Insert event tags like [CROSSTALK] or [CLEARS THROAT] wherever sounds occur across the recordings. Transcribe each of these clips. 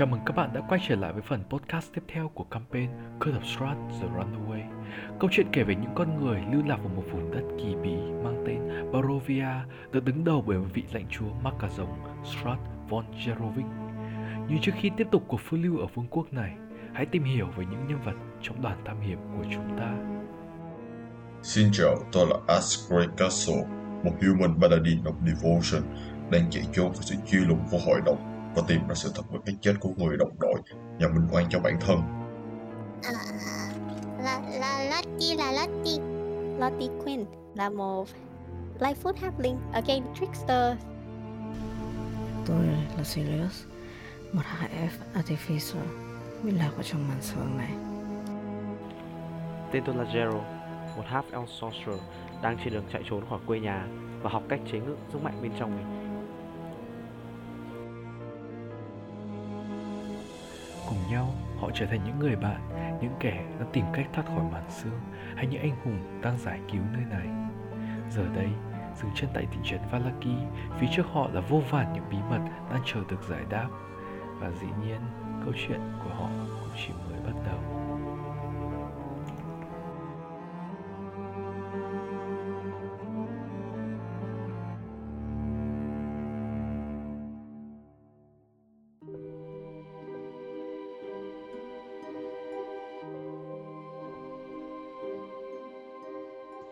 Chào mừng các bạn đã quay trở lại với phần podcast tiếp theo của campaign Curse of Strat The Runaway. Câu chuyện kể về những con người lưu lạc vào một vùng đất kỳ bí mang tên Barovia được đứng đầu bởi một vị lãnh chúa mắc cả rồng Strat von Jerovic. Như trước khi tiếp tục cuộc phiêu lưu ở vương quốc này, hãy tìm hiểu về những nhân vật trong đoàn tham hiểm của chúng ta. Xin chào, tôi là Asgray Castle, một human paladin of devotion đang chạy trốn với sự truy lùng của hội đồng và tìm ra sự thật về cái chết của người đồng đội nhằm minh oan cho bản thân. À, là là Lottie là Lottie Lottie Quinn là một Lightfoot Halfling ở game Trickster Tôi là Sirius, một HF Artificer bị lạc vào trong màn sương này. Tên tôi là Gerald, một half elf sorcerer đang trên đường chạy trốn khỏi quê nhà và học cách chế ngự sức mạnh bên trong mình. Cùng nhau, họ trở thành những người bạn, những kẻ đã tìm cách thoát khỏi màn sương hay những anh hùng đang giải cứu nơi này. Giờ đây, dừng chân tại thị trấn Valaki, phía trước họ là vô vàn những bí mật đang chờ được giải đáp. Và dĩ nhiên, câu chuyện của họ cũng chỉ mới bắt đầu.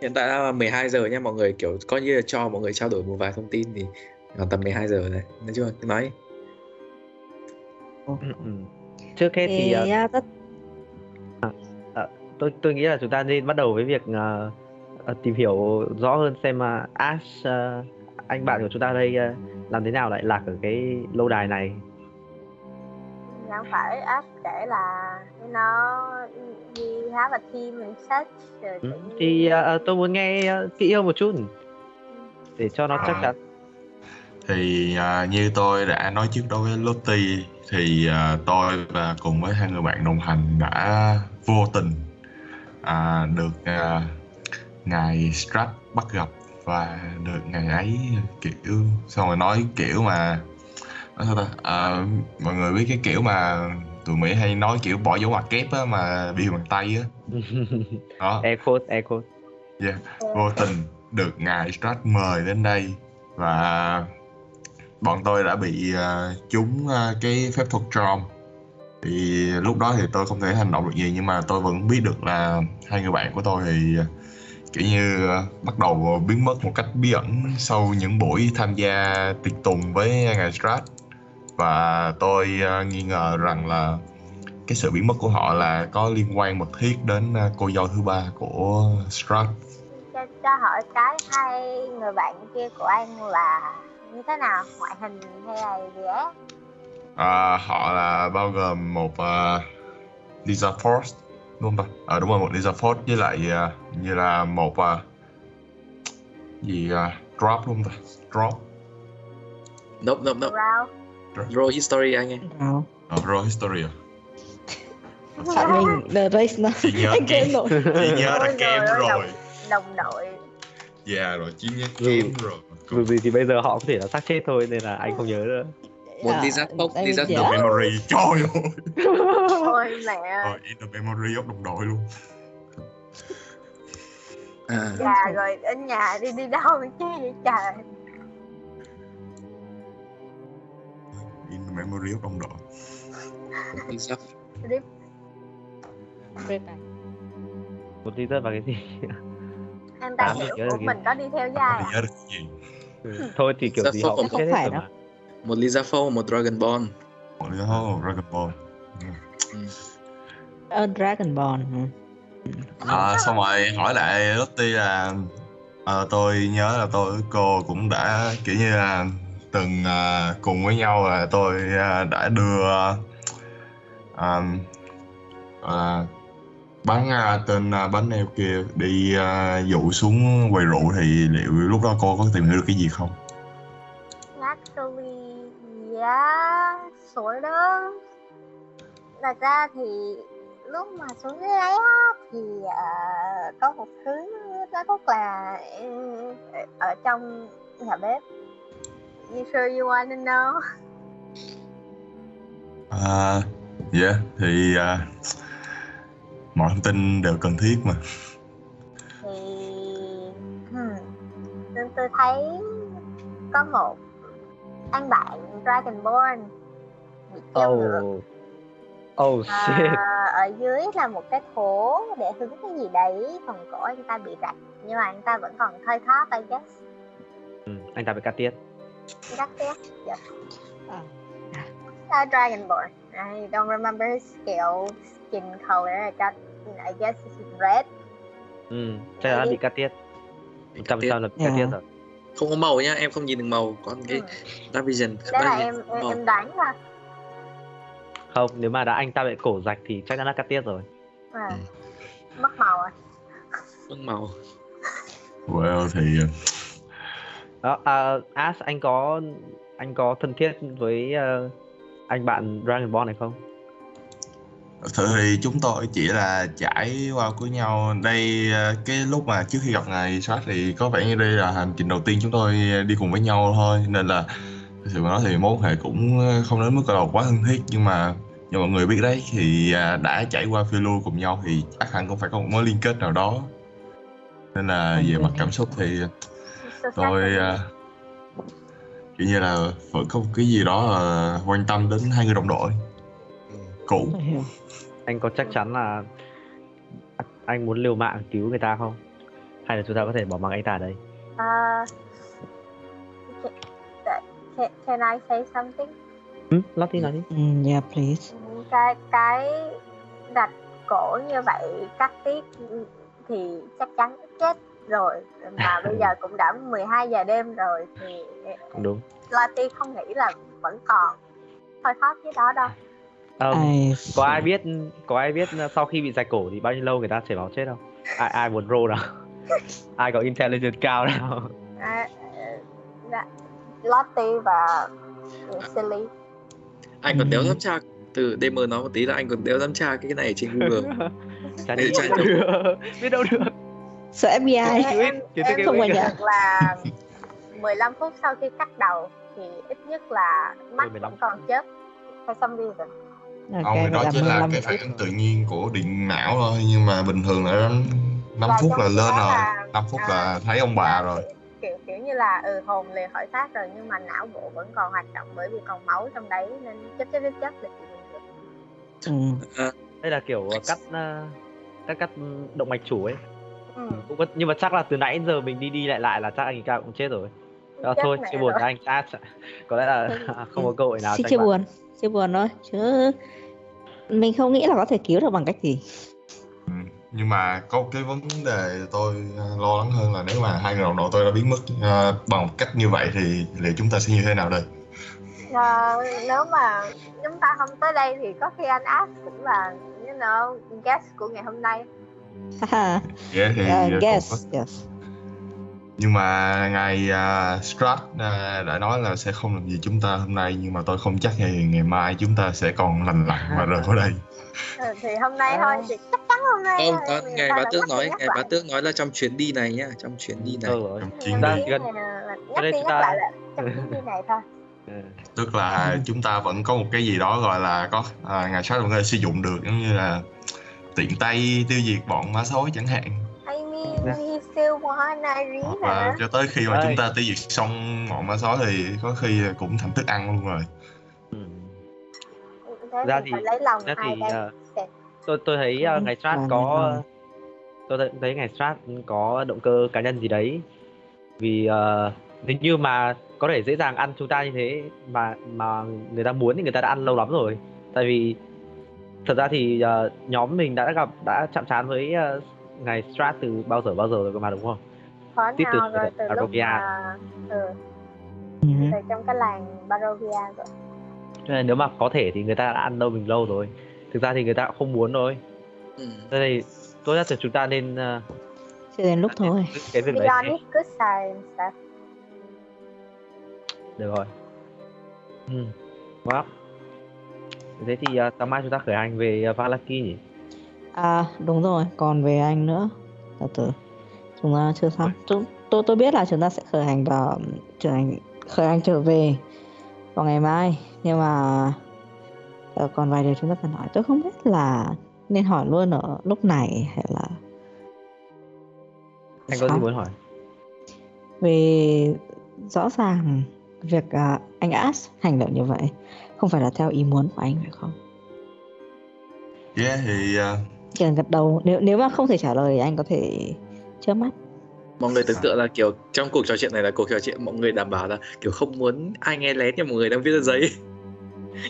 Hiện tại là 12 giờ nha mọi người kiểu coi như là cho mọi người trao đổi một vài thông tin thì còn tầm 12 giờ đấy. Nói chung là cứ nói. Ừ, ừ. Trước hết thì Thì uh, tất tôi tôi nghĩ là chúng ta nên bắt đầu với việc ờ, tìm hiểu rõ hơn xem mà Ash ờ, anh bạn của chúng ta đây ờ, làm thế nào lại lạc ở cái lâu đài này. Chẳng phải Ash kể là you know we have a team and such rồi Ừ, tự nhiên- Thì ờ, tôi muốn nghe ờ, kỹ hơn một chút để cho nó chắc À. chắn. Thì à, như tôi đã nói trước đó với Lottie thì à, tôi và cùng với hai người bạn đồng hành đã vô tình à, được à, ngài Strat bắt gặp và được ngày ấy kiểu xong rồi nói kiểu mà nói sao ta à, mọi người biết cái kiểu mà tụi Mỹ hay nói kiểu bỏ dấu ngoặc kép á mà bị bằng tay á. [LAUGHS] Đó. Air quote, air quote. vô tình được ngài Strat mời đến đây và bọn tôi đã bị uh, trúng uh, cái phép thuật Charm thì lúc đó thì tôi không thể hành động được gì nhưng mà tôi vẫn biết được là hai người bạn của tôi thì uh, kiểu như uh, bắt đầu biến mất một cách bí ẩn sau những buổi tham gia tiệc tùng với ngài Strat và tôi uh, nghi ngờ rằng là cái sự biến mất của họ là có liên quan mật thiết đến uh, cô dâu thứ ba của Strat cho, cho hỏi cái hai người bạn kia của anh là như thế nào ngoại hình hay là gì á À, họ là bao gồm một uh, Lisa Force đúng không ta? À, đúng rồi một Lisa Force với lại uh, như là một uh, gì uh, drop đúng không ta? Drop, Nope, nope, nope. Round Draw history anh em. nào uh, Raw History à? bạn mình The Race nó Chị nhớ [LAUGHS] nổi chị nhớ trời ơi, rồi. đồng, đội Yeah rồi, chị nhớ kém rồi. Dù gì thì bây giờ họ có thể là xác chết thôi nên là anh không nhớ nữa. Một À, Lisa Fox, em Lisa nhớ. The memory, trời ơi. ôi mẹ Rồi, in the memory of đồng đội luôn. À, già rồi ở nhà đi đi đâu chứ vậy trời Memory of đội. một Lisa Một tí rất vào cái gì? em ta hiểu của cái- mình có đi theo thể à? Ừ, Thôi thì kiểu gì họ cũng không chết hết phải rồi đâu. mà. một Lisa Fox, một Dragon Ball. Một đứa oh, Dragon Ball. Ờ, Dragon Ball ừ. À, xong rồi hỏi lại Lottie là ờ, tôi nhớ là tôi cô cũng đã kiểu như là từng uh, cùng với nhau là tôi uh, đã đưa à, à uh, bán uh, tên uh, bánh neo kia đi uh, dụ xuống quầy rượu thì liệu lúc đó cô có tìm hiểu được cái gì không? Actually, yeah, sort of. Thật ra thì lúc mà xuống dưới đấy á, thì uh, có một thứ nó rất là ừ, ở trong nhà bếp. You sure you wanna know? À, À, dạ thì à, mọi thông tin đều cần thiết mà. thì hmm, nên tôi thấy có một anh bạn Dragonborn bị treo ngược Oh, oh shit. à, ở dưới là một cái thố để hứng cái gì đấy phần cổ anh ta bị rạch nhưng mà anh ta vẫn còn thoi thóp I guess Ừ, anh ta bị cắt tiết. It. Yeah. À. Uh, Dragonborn. I don't remember his scale, skin color. I got, I guess it's red. Ừ, chắc là bị cắt tiết. Tiết. trăm là bị cắt tiết rồi. không có màu nhá em không nhìn được màu còn cái Ừ. dark vision Đây là em màu. em đoán là Không, nếu mà đã anh ta bị cổ rạch thì chắc chắn là cắt tiết rồi. à, Ừ. mất màu rồi. Vâng, màu Well thì à, Đó, à, Ash anh có anh có thân thiết với ờ, anh bạn Dragonborn này không? Thực thì chúng tôi chỉ là trải qua của nhau. Đây à, cái lúc mà trước khi gặp ngài Sát thì có vẻ như đây là hành trình đầu tiên chúng tôi đi cùng với nhau thôi. Nên là thực sự mà nói thì mối quan hệ cũng không đến mức là quá thân thiết. Nhưng mà như mọi người biết đấy thì à, đã trải qua phiêu lưu cùng nhau thì chắc hẳn cũng phải có một mối liên kết nào đó. Nên là về mặt cảm xúc thì tôi à, kiểu như là vẫn có một cái gì đó là quan tâm đến hai người đồng đội Ừ. cũ. Anh có chắc chắn là anh muốn liều mạng cứu người ta không? Hay là chúng ta có thể bỏ mặc anh ta ở đây? Uh, can, can, can I say something? Ừ, Lottie nói đi. Mm, yeah, please. Cái cái rạch cổ như vậy cắt tiết thì chắc chắn chết rồi mà bây giờ cũng đã 12 giờ đêm rồi thì Cũng đúng. Lati không nghĩ là vẫn còn thôi thóp cái đó đâu I có ai biết có ai biết sau khi bị rạch cổ thì bao nhiêu lâu người ta chảy máu chết không? Ai ai muốn roll nào? [LAUGHS] ai có intelligence cao nào? à, à, Lottie và Silly anh còn đéo Ừ. dám tra từ DM nói một tí là anh còn đéo dám tra cái này trên Google [LAUGHS] được. biết đâu được. Sợ FBI. Thức- em, thức em [LAUGHS] không giờ. được là 15 phút sau khi cắt đầu thì ít nhất là mắt 15 vẫn còn chớp for some reason Ok, Ông vậy đó là chỉ là 15 cái phản ứng tự nhiên của điện não thôi nhưng mà bình thường là 5 Và phút là lên rồi là- 5 phút à, là thấy ông bà rồi kiểu kiểu như là ừ hồn lìa khỏi xác rồi nhưng mà não bộ vẫn còn hoạt động bởi vì còn máu trong đấy nên chấp chấp chấp chấp là chuyện bình thường Ừ. Đây là kiểu cắt ờ, cắt cắt động mạch chủ ấy. Ừ. Cũng có, nhưng mà chắc là từ nãy đến giờ mình đi đi lại lại là chắc anh ca cũng chết rồi. À, Chết thôi, chia buồn với anh Chat. Có lẽ là [LAUGHS] không có cơ hội nào chia buồn, chia buồn thôi chứ mình không nghĩ là có thể cứu được bằng cách gì. ừ. nhưng mà có một cái vấn đề tôi uh, lo lắng hơn là nếu mà hai người đồng đội tôi đã biến mất uh, bằng một cách như vậy thì liệu chúng ta sẽ như thế nào đây Ờ, nếu mà chúng ta không tới đây thì có khi anh Ash cũng là you know guest của ngày hôm nay yeah, thì [LAUGHS] uh, uh, guess, yes. nhưng mà ngài uh, Strat uh, đã nói là sẽ không làm gì chúng ta hôm nay nhưng mà tôi không chắc ngày ngày mai chúng ta sẽ còn lành lặn và rời khỏi đây. Ừ, thì hôm nay thôi thì chắc chắn hôm nay không người ngài bá tước nói ngài bá tước nói là trong chuyến đi này nhá trong chuyến đi này. Ừ trong chuyến đi. Cho nhắc đi chúng nhắc ta- lại là trong chuyến đi này thôi. Tức là chúng ta vẫn có một cái gì đó gọi là có à, ngài Strat vẫn có thể sử dụng được giống như là tiện tay tiêu diệt bọn ma sói chẳng hạn. I mean we still hoặc là mà cho tới khi mà chúng ta tiêu diệt xong bọn ma sói thì có khi cũng thành thức ăn luôn rồi. Ừ. thế Ra thì- lấy lòng ra thì, ờ, Sẽ- Tôi tôi thấy uh, ngày Strat có là- tôi thấy, thấy ngày Strat có động cơ cá nhân gì đấy. Vì uh, nếu như mà có thể dễ dàng ăn chúng ta như thế mà mà người ta muốn thì người ta đã ăn lâu lắm rồi. Tại vì thật ra thì ờ, nhóm mình đã gặp đã chạm trán với uh, ngày Strat từ bao giờ bao giờ rồi cơ mà đúng không? khó Tiếp tục nào rồi từ là lúc Barovia. mà ừ, Ừ. từ trong cái làng Barovia rồi Cho nên nếu mà có thể thì người ta đã ăn lâu mình lâu rồi. Thực ra thì người ta cũng không muốn thôi. ừ. Thế tốt nhất là chúng ta nên uh, Chưa đến lúc thôi. cái việc đấy good được rồi ừ. Wow. Thế thì uh, sáng mai chúng ta khởi hành về uh, Valaki nhỉ À đúng rồi, còn về anh nữa. Từ từ. Chúng ta chưa xong. Chúng, tôi tôi biết là chúng ta sẽ khởi hành vào trở hành khởi hành trở về vào ngày mai, nhưng mà Ờ, còn vài điều chúng ta cần hỏi tôi không biết là nên hỏi luôn ở lúc này hay là anh có gì muốn hỏi vì rõ ràng việc à, anh As hành động như vậy không phải là theo ý muốn của anh phải không? yeah thì ờ, Chỉ cần gật đầu nếu nếu mà không thể trả lời thì anh có thể chớp mắt. mọi người tưởng tượng là kiểu trong cuộc trò chuyện này là cuộc trò chuyện mọi người đảm bảo là kiểu không muốn ai nghe lén nhưng mọi người đang viết ra giấy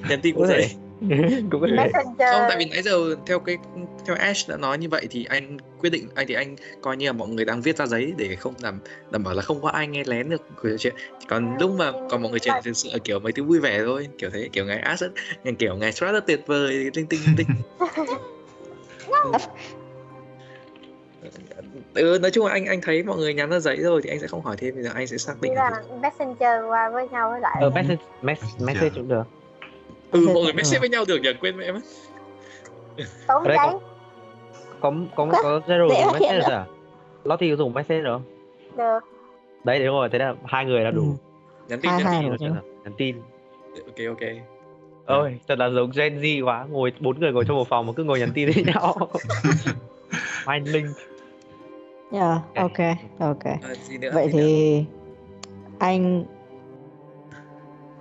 [LAUGHS] nhắn tin cũng Có thể. vậy [LAUGHS] cũng có thể. Không tại vì nãy giờ theo cái theo Ash đã nói như vậy thì anh quyết định anh thì anh coi như là mọi người đang viết ra giấy để không đảm đảm bảo là không có ai nghe lén được cuộc chuyện. Còn lúc mà còn mọi người chuyện thực sự là kiểu mấy thứ vui vẻ thôi kiểu thế kiểu ngày Ash rất ngày kiểu ngày Strat rất tuyệt vời linh tinh linh tinh. [LAUGHS] Ừ, nói chung là anh anh thấy mọi người nhắn ra giấy rồi thì anh sẽ không hỏi thêm bây giờ anh sẽ xác định là messenger qua với nhau với lại ờ message message, message cũng được ừ mọi người Messenger. message với nhau được nhỉ? Quên mẹ mất tốn đây giấy có có có zero Dễ dùng được. à? Lottie có dùng message được không? Được. Đấy đúng rồi thế là hai người là đủ. Ừ. nhắn tin Hai nhắn tin. Nhắn tin. Ok ok. Ôi thật là giống Gen Z quá. Ngồi bốn người ngồi trong một phòng mà cứ ngồi nhắn tin với nhau. [LAUGHS] Mind link. Yeah, ok, ok. à, gì nữa? Vậy gì nữa? thì anh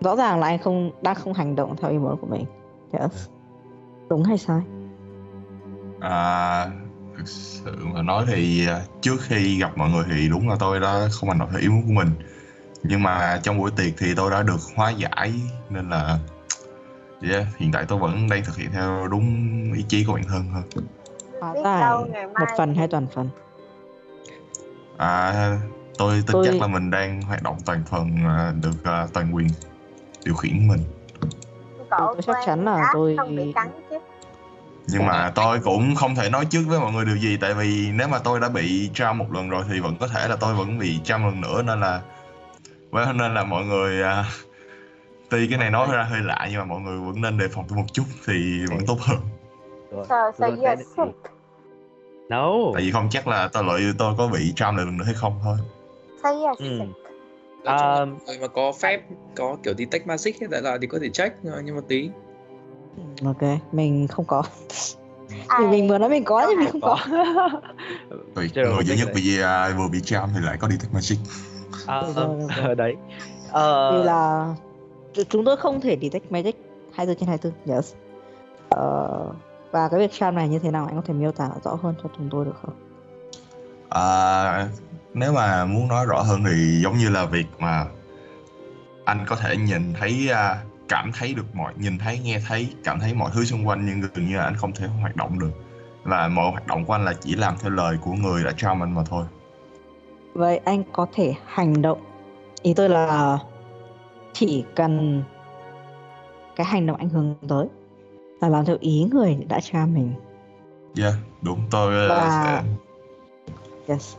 rõ ràng là anh không đang không hành động theo ý muốn của mình. Yes. Đúng hay sai? À, thực sự mà nói thì à, trước khi gặp mọi người thì đúng là tôi đã không hành động theo ý muốn của mình nhưng mà trong buổi tiệc thì tôi đã được hóa giải nên là yeah, hiện tại tôi vẫn đang thực hiện theo đúng ý chí của bản thân hơn Hóa biết giải đâu ngày mai một phần hay toàn phần? à, tôi tin Tôi- chắc là mình đang hoạt động toàn phần à, được à, toàn quyền điều khiển mình. Cậu tôi chắc chắn là tôi- nhưng mà tôi cũng không thể nói trước với mọi người điều gì tại vì nếu mà tôi đã bị trao một lần rồi thì vẫn có thể là tôi vẫn bị trao lần nữa nên là well, nên là mọi người à, tuy cái này nói ra hơi lạ nhưng mà mọi người vẫn nên đề phòng tôi một chút thì vẫn tốt hơn. So so no tại vì không chắc là tôi lợi tôi có bị lại lần nữa hay không thôi. So you're ừ. À, người mà có phép có kiểu detect magic hiện tại là thì có thể check nhưng mà tí Ok, mình không có. Ai- Vì mình vừa nói mình có nhưng mình không có. Tùy, người duy nhất bị à, vừa bị trao thì lại có detect magic à, ờ, [LAUGHS] đấy ờ Vì là chúng tôi không thể detect magic 24 trên 24. Yes. Ờ, và cái việc charm này như thế nào anh có thể miêu tả rõ hơn cho chúng tôi được không? À, nếu mà muốn nói rõ hơn thì giống như là việc mà anh có thể nhìn thấy à, cảm thấy được mọi nhìn thấy nghe thấy cảm thấy mọi thứ xung quanh nhưng gần như là anh không thể hoạt động được và mọi hoạt động của anh là chỉ làm theo lời của người đã cho anh mà thôi Vậy anh có thể hành động. Ý tôi là chỉ cần cái hành động anh hướng tới là làm theo ý người đã tra mình. yeah đúng tôi à, Và- sẽ Yes.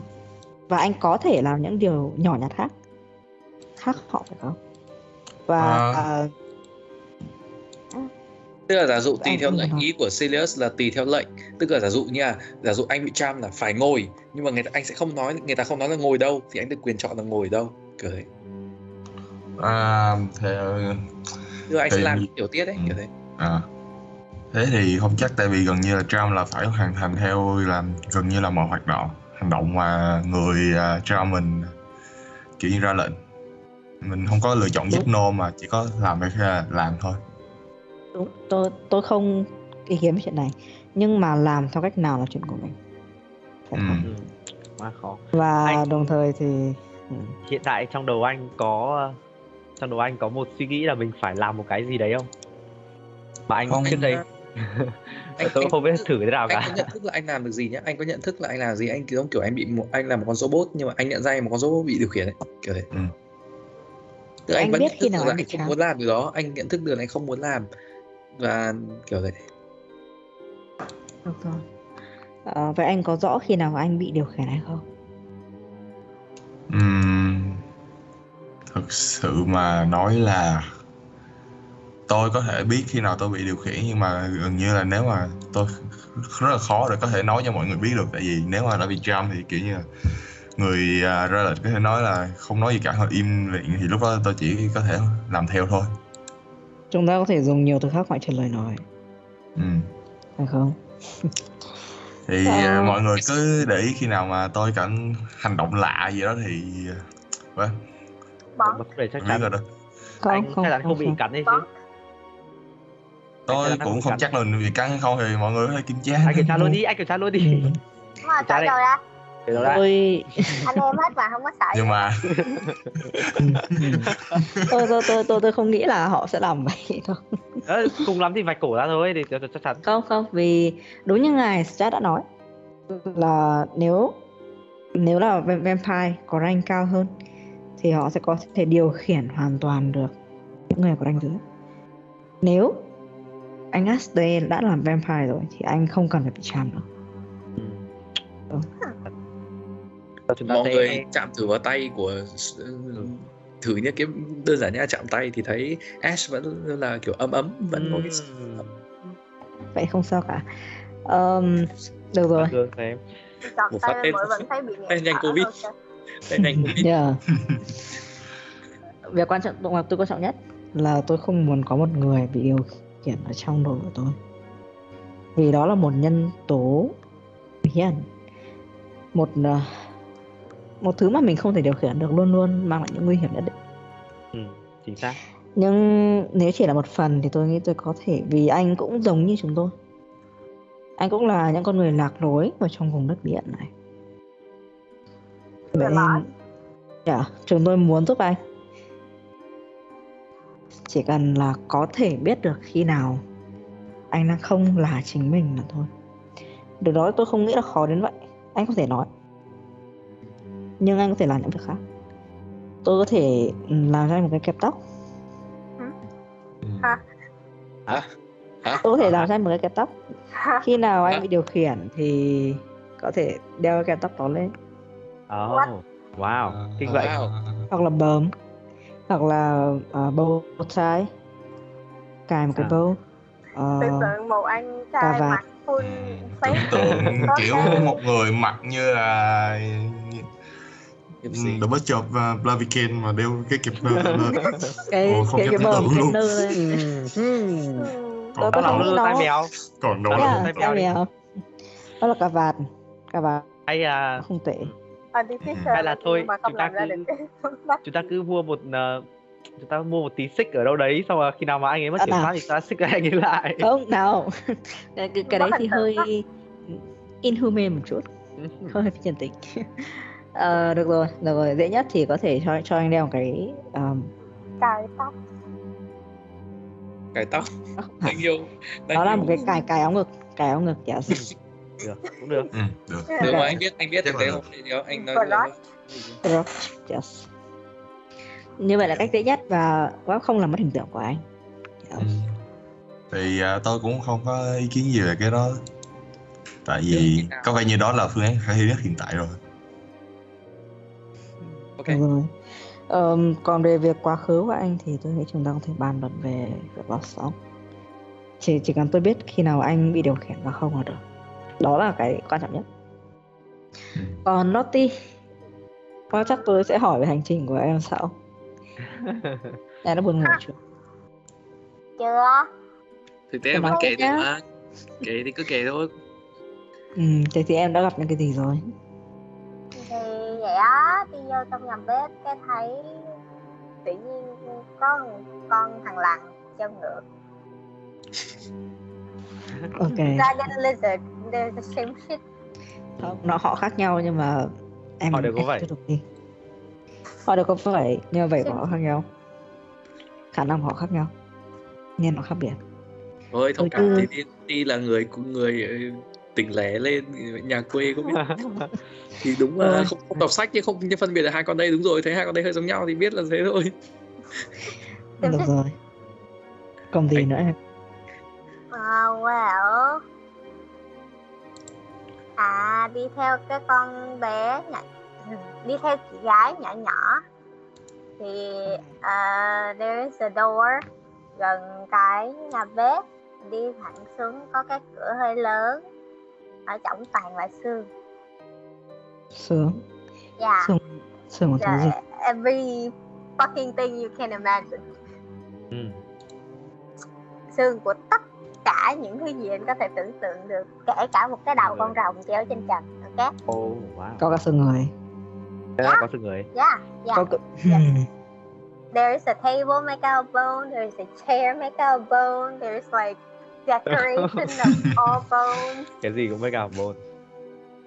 Và anh có thể làm những điều nhỏ nhặt khác. Khác họ phải không? Và À. à, tức là giả dụ tùy theo lệnh ý của Sirius là tùy theo lệnh. Tức là giả dụ nha giả dụ anh bị tram là phải ngồi. Nhưng mà người ta anh sẽ không nói người ta không nói là ngồi đâu thì anh được quyền chọn là ngồi đâu. Kiểu thế. À, theo tức là anh sẽ Thì- làm những tiểu tiết ấy kiểu thế. À, thế thì không chắc tại vì gần như là Trump là phải hoàn thành theo làm gần như là mọi hoạt động hành động mà người uh, Trump mình kiểu như ra lệnh mình không có lựa chọn giúp no mà chỉ có làm hay là làm thôi đúng, tôi tôi không ý kiến về chuyện này. Nhưng mà làm theo cách nào là chuyện của mình. Phải Ừ. không? ừ, quá khó Và Anh- đồng thời thì ừ, hiện tại trong đầu anh có trong đầu anh có một suy nghĩ là mình phải làm một cái gì đấy không mà anh Không, trước anh- đây anh, tôi anh, không biết thử thế nào anh có cả nhận thức là anh làm được gì nhá anh có nhận thức là anh làm gì anh giống kiểu anh bị một anh là một con robot nhưng mà anh nhận ra anh một con robot bị điều khiển ấy kiểu thế Ừ. Tức anh, Anh vẫn biết nhận khi thức nào anh bị anh không chán. muốn làm điều đó anh nhận thức được là anh không muốn làm và kiểu thế được rồi. Ờ, vậy anh có rõ khi nào anh bị điều khiển hay không? Ừm, thực sự mà nói là tôi có thể biết khi nào tôi bị điều khiển nhưng mà gần như là nếu mà tôi rất là khó để có thể nói cho mọi người biết được. Tại vì nếu mà đã bị jam thì kiểu như là người à, ra lệnh có thể nói là không nói gì cả hoặc im lặng thì lúc đó tôi chỉ có thể làm theo thôi. Chúng ta có thể dùng nhiều từ khác ngoại trừ lời nói. Ừ. phải không? Thì Ờ. à, mọi người cứ để ý khi nào mà tôi cảm hành động lạ gì đó thì vâng không để chắc chắn. rồi đó. Không anh không chắc chắn không bị cắn đấy chứ. Tôi cũng không chắc là vì cắn hay không thì mọi người thể kiểm tra. Anh kiểm tra luôn đi anh kiểm tra luôn đi. Ừ. đâu ra Để đó. Tôi anh em hết mà không có sợ. Nhưng mà [LAUGHS] tôi tôi tôi tôi tôi không nghĩ là họ sẽ làm vậy [LAUGHS] đâu. Cùng lắm thì vạch cổ ra thôi thì chắc chắn. Không không vì đúng như ngài Strad đã nói là nếu nếu là va- vampire có rank cao hơn thì họ sẽ có thể điều khiển hoàn toàn được những người có rank dưới nếu anh Ashley đã làm vampire rồi thì anh không cần phải bị chạm nữa Ừ. Chúng ta mọi sẽ người chạm thử vào tay của thử những cái đơn giản như là chạm tay thì thấy Ash vẫn là kiểu ấm ấm vẫn có cái Ừm. vậy không sao cả Ờm, được rồi chọn Một phát tay tên- vẫn thấy bị tên nhanh Covid. tay nhanh Covid. Yeah. Việc quan trọng động mà tôi quan trọng nhất là tôi không muốn có một người bị điều khiển ở trong đội của tôi. Vì đó là một nhân tố bí ẩn. Một ờ, một thứ mà mình không thể điều khiển được luôn luôn mang lại những nguy hiểm nhất định. ừ, chính xác Nhưng nếu chỉ là một phần thì tôi nghĩ tôi có thể vì anh cũng giống như chúng tôi. Anh cũng là những con người lạc lối ở trong vùng đất bí ẩn này. Vậy nên dạ, chúng tôi muốn giúp anh. Chỉ cần là có thể biết được khi nào anh đang không là chính mình là thôi. Điều đó tôi không nghĩ là khó đến vậy. Anh có thể nói. Nhưng anh có thể làm những việc khác. Tôi có thể ừ, làm cho anh một cái kẹp tóc. hả Hả? Tôi có thể làm cho anh một cái kẹp tóc. Khi nào anh bị điều khiển thì có thể đeo cái kẹp tóc đó lên. oh, wow kinh vậy Wow. hoặc là bờm hoặc là uh, bow tie cài một cái À. bow Ờ, tưởng tượng một anh cà trai vạt. mặc full tưởng face tượng có kiểu một người mặc như là sĩ. The Butcher of uh, Blaviken mà đeo cái kẹp nơ [LAUGHS] cái Ồ, không cái tưởng luôn. nơ Ừ. [LAUGHS] có Đó lơ nó tai mèo. Còn Đó là tay tay mèo. Đó là cà vạt. Cà vạt. Hay là không tệ Hay là thôi, chúng ta cứ- [LAUGHS] chúng ta cứ mua một ờ, chúng ta mua một tí xích ở đâu đấy xong rồi khi nào mà anh ấy mất Ờ, kiểm soát thì ta xích anh ấy lại. Không nào. [LAUGHS] Cái, cái, đấy thì hơi inhumane một chút [LAUGHS] hơi phi nhân tính. Ờ, được rồi được rồi dễ nhất thì có thể cho cho anh đeo một cái um, cài tóc. Cài tóc. Đáng yêu. Đáng đó là một cái cài cài áo ngực cài áo ngực yes được cũng được ừ, được Được mà anh biết anh biết thực tế được. không thì anh nói Rock, yes. Như vậy là cách dễ nhất và quá không làm mất hình tượng của anh. Yes. Ừ. thì à, tôi cũng không có ý kiến gì về cái đó tại vì Được, có vẻ như đó là phương án khả thi nhất hiện tại rồi ok Được rồi. Ờm, còn về việc quá khứ của anh thì tôi nghĩ chúng ta có thể bàn luận về việc lót sống. Chỉ chỉ cần tôi biết khi nào anh bị điều khiển và không là được. Đó là cái quan trọng nhất. Còn Lottie, có chắc tôi sẽ hỏi về hành trình của em sau. [LAUGHS] Em đã buồn ngủ chưa? chưa thực tế Em vẫn nói kể nhá. mà kể thì cứ kể thôi Ừ, thế thì em đã gặp những cái gì rồi? thì vậy á đi vô trong nhà bếp cái thấy tự nhiên có con thằng lằn chân ngựa [LAUGHS] [LAUGHS] Ok. dragon lizard they're the same shit Không, nó họ khác nhau nhưng mà em Họ đều có đi. Họ đều có vảy nhưng mà vảy của họ khác nhau. Khả năng của họ khác nhau. Nên nó khác biệt. thôi thông Tôi cảm thì đi, đi là người cũng người ờ, tỉnh lẻ lên nhà quê có biết [LAUGHS] thì đúng là Rồi. không, không đọc sách nhưng không nhưng phân biệt được hai con đây đúng rồi thấy hai con đây hơi giống nhau thì biết là thế thôi Em Được rồi. Còn gì Anh- nữa em? À, well à đi theo cái con bé nhỏ đi theo chị gái nhỏ nhỏ thì uh, there is a door gần cái nhà bếp đi thẳng xuống có cái cửa hơi lớn ở trong toàn là xương Sướng. yeah, Sướng. Sướng một thứ gì? every fucking thing you can imagine ừ. xương của tất cả những thứ gì anh có thể tưởng tượng được kể cả một cái đầu con rồng treo trên trần ok? Oh wow. Có cả xương người. Là có sự người. Yeah yeah có cả... Yeah. [LAUGHS] there is a table made out of bone there is a chair made out of bone there is like decoration of [LAUGHS] all bones. Cái gì cũng mới cả bồn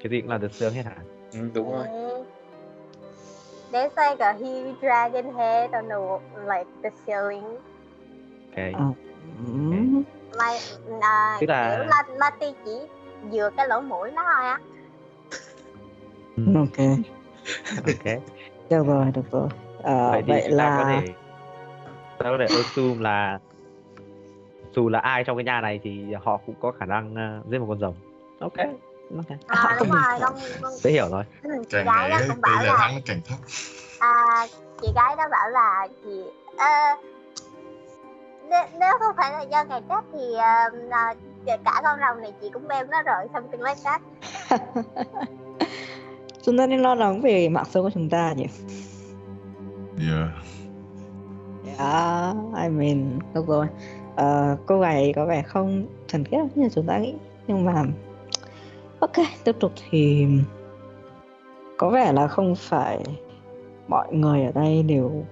cái gì cũng là được xương hết hả? Ừ, đúng rồi. Yeah. There's like a huge dragon head on the like the ceiling. ok. Ờ. Ừm, Like uh, Tức là- kiểu la la ti chỉ vừa cái lỗ mũi nó thôi á. ok. Ok. [LAUGHS] Được rồi được rồi. Ờ, vậy thì vậy chúng ta có là thể ta có thể assume là dù là ai trong cái nhà này thì họ cũng có khả năng ờ, giết một con rồng. Ok ok. À, đúng rồi, con, con dễ hiểu rồi. Chị càng gái đó cũng bảo là thắng nó càng thấp. À, chị gái đó bảo là gì ờ, nếu, không phải là do ngày Tết thì uh, cả con rồng này chị cũng bem nó rồi something like that. chúng ta nên lo lắng về mạng sống của chúng ta nhỉ yeah. Yeah, I mean, được rồi. Ờ, cô gái có vẻ không thuần khiết như chúng ta nghĩ. Nhưng mà, ok, tiếp tục thì có vẻ là không phải mọi người ở đây đều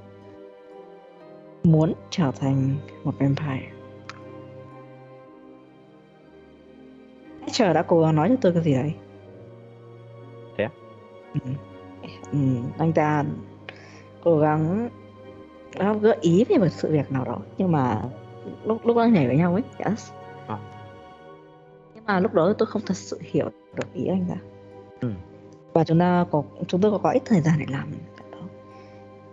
muốn trở thành một vampire. Asher đã cố gắng nói cho tôi cái gì đấy. Thế? Ừ. Ừ, anh ta cố gắng gợi ý về một sự việc nào đó nhưng mà lúc lúc đang nhảy với nhau ấy yes. À. nhưng mà lúc đó tôi không thật sự hiểu được ý anh ta Ừ. và chúng ta có chúng tôi có, có ít thời gian để làm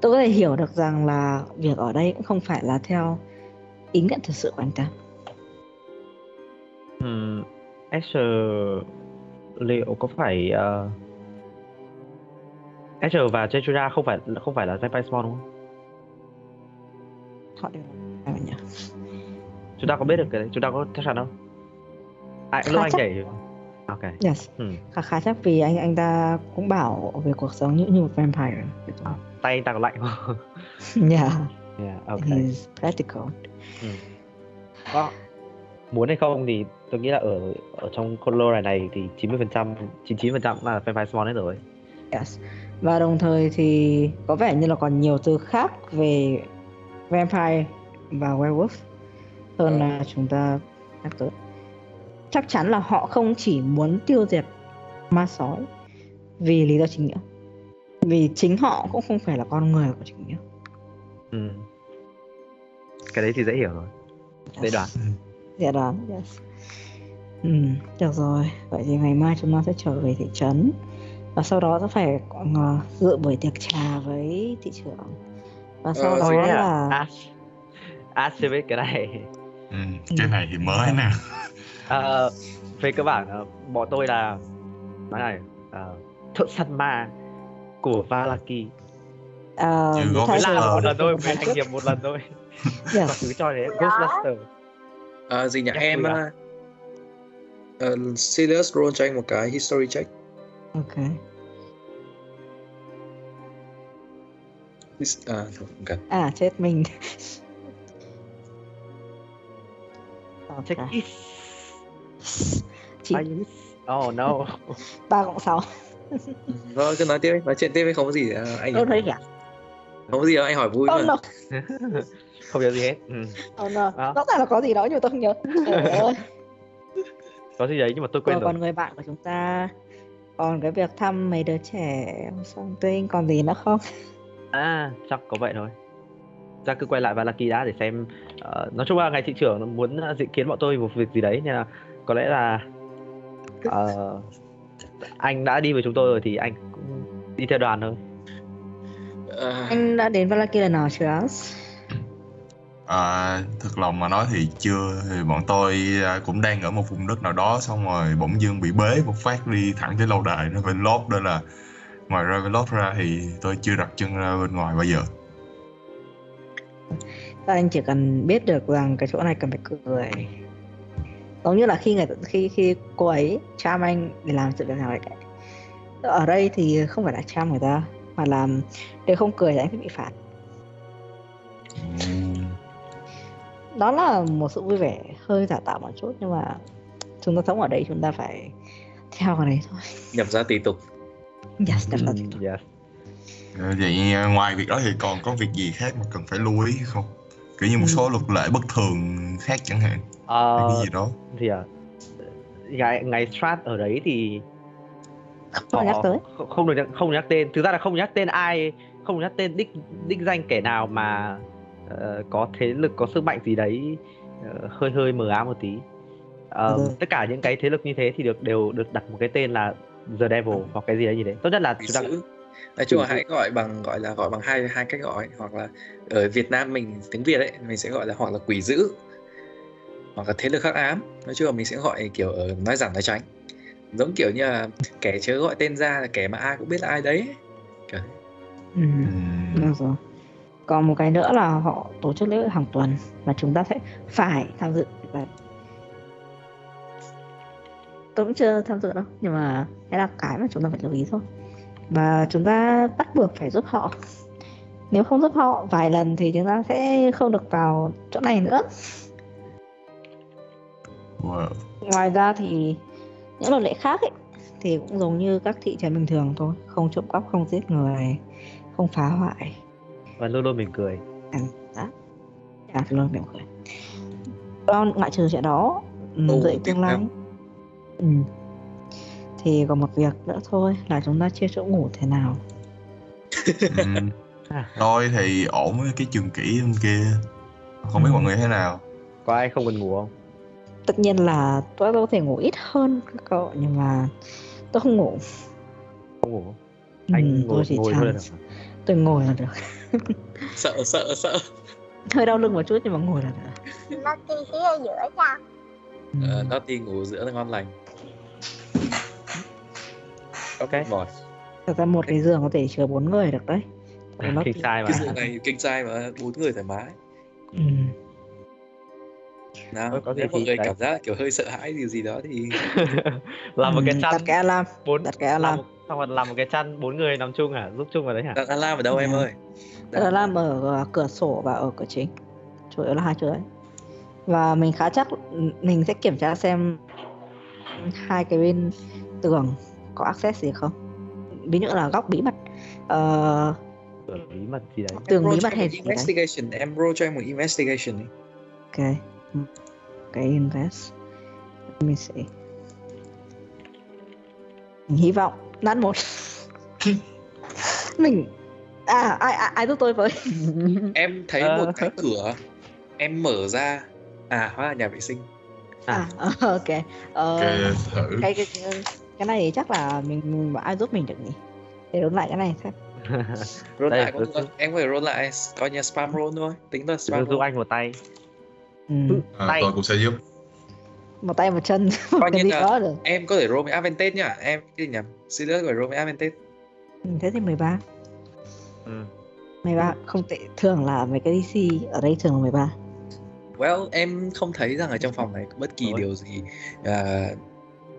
tôi có thể hiểu được rằng là việc ở đây cũng không phải là theo ý nguyện thực sự của anh ta um, Asher liệu có phải uh, Asher và Jejura không phải không phải là Vampire Spawn đúng không? họ đều là nhỉ Chúng ta có biết được cái đấy, chúng ta có chắc chắn không? À, lúc anh chắc. nhảy Ok. yes Ừ. khá khá chắc vì anh anh ta cũng bảo về cuộc sống như như một vampire Tay ta có lạnh không? [LAUGHS] yeah yeah, ok. he's practical Có. Muốn hay không thì tôi nghĩ là ở ở trong color này thì 90% 99% là Vampire Spawn hết rồi. Yes. Và đồng thời thì có vẻ như là còn nhiều từ khác về vampire và werewolf hơn là chúng ta nhắc tới. Chắc chắn là họ không chỉ muốn tiêu diệt ma sói vì lý do chính nghĩa. Vì chính họ cũng không phải là con người của chính nghĩa. Ừ. Cái đấy thì dễ hiểu rồi. Dễ đoán. Dễ đoán, yes. Ừ, được rồi. Vậy thì ngày mai chúng ta sẽ trở về thị trấn và sau đó sẽ phải uh, dự buổi tiệc trà với thị trưởng và sau Ờ, đó là Ash. Ash biết cái này. ừ. cái này thì mới nè Ờ, về cơ bản ờ, bọn tôi là nói này uh, thợ săn ma của Valaki ờ uh, Ghost phải một lần thôi phải thành nghiệp một lần thôi [LAUGHS] dạ. yeah. cứ cho đấy Ghostbuster à, gì nhỉ em à? uh, Silas roll cho anh một cái history check ok His, à, không à chết mình [LAUGHS] check this. Chị... Oh no. [LAUGHS] 3 cộng 6 thôi cứ nói tiếp đi. Nói chuyện tiếp đi không có gì à, anh tôi thấy cả không có gì đâu anh hỏi vui oh, mà. no. [LAUGHS] không nhớ gì hết. Ừ. Ờ, ờ. oh, no. rõ ràng là có gì đó nhưng tôi không nhớ. [LAUGHS] Có gì đấy nhưng mà tôi quên rồi, rồi. còn người bạn của chúng ta. Còn cái việc thăm mấy đứa trẻ something còn gì nữa không? À chắc có vậy thôi. Ra cứ quay lại và Lucky đã để xem uh, nói chung là ngày thị trưởng muốn dự kiến bọn tôi một việc gì đấy nên là có lẽ là uh, [LAUGHS] anh đã đi với chúng tôi rồi thì anh cũng đi theo đoàn thôi. À, Anh đã đến Valaki lần nào chưa? à, thật lòng mà nói thì chưa. Thì bọn tôi à, cũng đang ở một vùng đất nào đó xong rồi bỗng dưng bị bế một phát đi thẳng tới lâu đài Ravenloft. Đó là ngoài Ravenloft ra thì tôi chưa đặt chân ra bên ngoài bao giờ. Và anh chỉ cần biết được rằng cái chỗ này cần phải cười giống như là khi người khi khi cô ấy charm anh để làm sự việc nào đấy ở đây thì không phải là charm người ta mà làm nếu không cười thì anh sẽ bị phạt đó là một sự vui vẻ hơi giả tạo một chút nhưng mà chúng ta sống ở đây chúng ta phải theo cái đấy thôi nhập ra tùy tục yes that's Ừ, not yes. Ờ, Vậy ờ, ngoài việc đó thì còn có việc gì khác mà cần phải lưu ý không? Kiểu như một Ừ. số luật lệ bất thường khác chẳng hạn, Ờ, cái gì đó. Thì à, ngày ngày strat ở đấy thì không nhắc tới. không, được nhắc, không nhắc tên. Thực ra là không nhắc tên ai không nhắc tên đích đích danh kẻ nào mà ờ, có thế lực có sức mạnh gì đấy ờ, hơi hơi mờ ám một tí. Ờ, Ừ. tất cả những cái thế lực như thế thì được đều được đặt một cái tên là the devil hoặc cái gì đấy như thế. Tốt nhất là quỷ chúng ta dữ nói chung là hãy gọi bằng gọi là gọi bằng hai hai cách gọi. Hoặc là ở Việt Nam mình tiếng Việt ấy mình sẽ gọi là hoặc là quỷ dữ hoặc là thế lực hắc ám. Nói chung là mình sẽ gọi kiểu ở nói giảm nói tránh. Giống kiểu như là kẻ chớ gọi tên ra là kẻ mà ai cũng biết là ai đấy. Kiểu ừ. Được rồi. Còn một cái nữa là họ tổ chức lễ hội hàng tuần và chúng ta sẽ phải tham dự. Và tôi cũng chưa tham dự đâu nhưng mà cái là cái mà chúng ta phải lưu ý thôi. Và chúng ta bắt buộc phải giúp họ. Nếu không giúp họ vài lần thì chúng ta sẽ không được vào chỗ này nữa wow. ngoài ra thì những luật lệ khác ấy, thì cũng giống như các thị trấn bình thường thôi không trộm cắp không giết người không phá hoại và luôn luôn mỉm cười à luôn mỉm cười còn ngoại trừ chuyện đó ừ, tiếp tương lai ừ. thì còn một việc nữa thôi là chúng ta chia chỗ ngủ thế nào Ừm, [LAUGHS] À. Tôi thì ổn với cái trường kỷ bên kia. Không biết Ừ. mọi người thế nào. có ai không cần ngủ không tất nhiên là tôi có thể ngủ ít hơn các cậu nhưng mà tôi không ngủ. Không ngủ? Ừ, anh tôi ngồi chỉ ngồi thôi được tôi ngồi là được. [LAUGHS] Sợ sợ sợ. Hơi đau lưng một chút nhưng mà ngồi là được. Nó kia phía ở giữa nha. Ừ. uh, nó đi ngủ giữa là ngon lành. Ok. Rồi. thật ra một cái giường có thể chứa bốn người được đấy. Nó king thì- size cái mà giường này kinh trai mà bốn người thoải mái. Ừ. nào có gì nếu mọi người đấy. cảm giác kiểu hơi sợ hãi điều gì đó thì [LAUGHS] làm một cái chăn đặt cái alarm bốn đặt cái làm alarm một, xong rồi làm một cái chăn bốn người nằm chung hả giúp chung vào đấy hả? Đặt alarm ở đâu em Ừ. ơi? Đặt alarm ở ờ, cửa sổ và ở cửa chính. Chủ yếu là hai chỗ đấy. Và mình khá chắc mình sẽ kiểm tra xem hai cái bên tường có access gì không. Ví dụ là góc bí mật ờ, Cửa bí mật gì đấy? tường Em bí mật hay gì đấy. investigation em roll cho em một investigation đi. Ok cái invest. Let me see mình hy vọng nát một. [LAUGHS] Mình à ai ai, ai giúp tôi với? [LAUGHS] Em thấy Ờ. một cái cửa em mở ra. À hóa là nhà vệ sinh. À. Ok. Ờ, Ok, thử. cái, cái cái này thì chắc là mình, mình bảo ai giúp mình được nhỉ? Để đốn lại cái này xem. Roll lại cũng em có thể roll lại coi như spam roll thôi. Tính là spam giúp roll anh một tay ừ. À, Tay. tôi cũng sẽ giúp. một tay một chân [LAUGHS] Coi như là- đó được em có thể roll với advantage nhá em cái gì nhầm serious phải roll với advantage ừ, thế thì 13 ừ. 13 không tệ thường là mấy cái DC ở đây thường là 13 well em không thấy rằng ở trong phòng này có bất kỳ Ôi. điều gì à,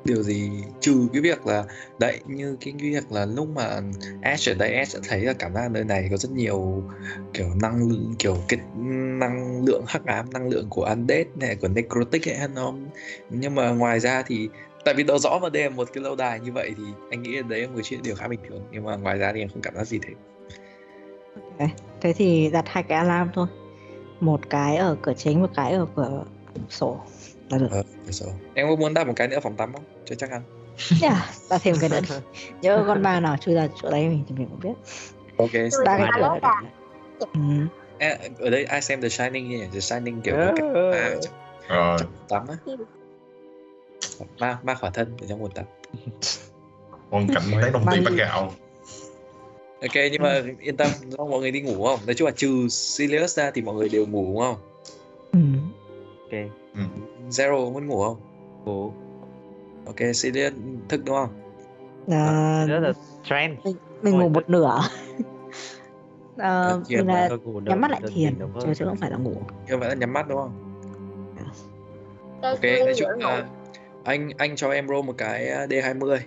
điều gì trừ cái việc là, đấy, như cái việc là lúc mà Ash ở đây, Ash sẽ thấy là cảm giác nơi này có rất nhiều kiểu năng lượng, kiểu cái năng lượng hắc ám, năng lượng của undead này, của necrotic ấy nó nhưng mà ngoài ra thì, tại vì nó rõ mà đây là một cái lâu đài như vậy thì anh nghĩ là đấy là một chuyện điều khá bình thường, nhưng mà ngoài ra thì em không cảm giác gì thế okay. thế thì đặt hai cái alarm thôi. Một cái ở cửa chính, một cái ở cửa sổ là được ờ, rồi. em có muốn đặt một cái nữa phòng tắm không cho chắc ăn yeah, đặt thêm cái nữa đi. [LAUGHS] nhớ con ma nào chui ra chỗ đấy mình thì mình cũng biết ok ba cái cửa à? ừ. Ở đây ai xem The Shining nhỉ? The Shining kiểu Ờ, cái ma ờ. trong, trong tắm á ma ma khỏa thân ở trong bồn tắm Còn cảnh tán đồng tiền bắt gạo. ok nhưng mà yên tâm do mọi người đi ngủ không nói chung là trừ Sirius ra thì mọi người đều ngủ đúng không Ừ. ok Ừ. Zero muốn ngủ không? Ngủ. Ok Sirius thức đúng không? À, rất là trend mình Thôi, ngủ một nửa. [LAUGHS] À, mình là nhắm mắt lại thiền chứ chứ không phải là ngủ. Như vậy là nhắm mắt đúng không? Cây ok nói chung là anh anh cho em roll một cái uh, D20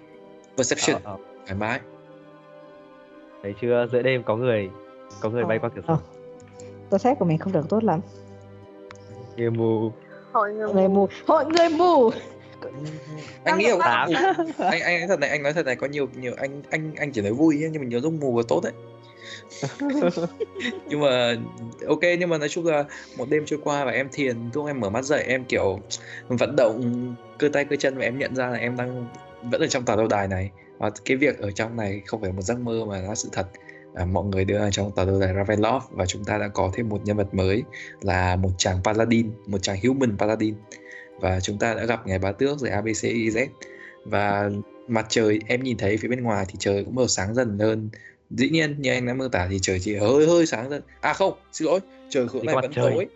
perception. Ờ, ờ. thoải mái. Thấy chưa? Giữa đêm có người có người bay Ờ, qua cửa sổ. Ờ. tôi xét của mình không được tốt lắm. Người mù hội người người mù. mù. Hội người mù. Anh nghĩ là anh anh nói thật này anh nói thật này có nhiều nhiều anh anh anh chỉ nói vui nhưng mà nhiều lúc mù là tốt đấy. [LAUGHS] Nhưng mà ok nhưng mà nói chung là một đêm trôi qua và em thiền lúc em mở mắt dậy em kiểu vận động cơ tay cơ chân và em nhận ra là em đang vẫn ở trong tòa lâu đài này. Và cái việc ở trong này không phải một giấc mơ mà là sự thật à, mọi người ở trong tòa lâu đài Ravenloft và chúng ta đã có thêm một nhân vật mới là một chàng paladin một chàng human paladin. Và chúng ta đã gặp ngài bá tước rồi ABCZ và mặt trời em nhìn thấy phía bên ngoài thì trời cũng màu sáng dần hơn. Dĩ nhiên như anh đã mô tả thì trời chỉ hơi hơi sáng dần. À không xin lỗi trời chỗ này vẫn trời. tối.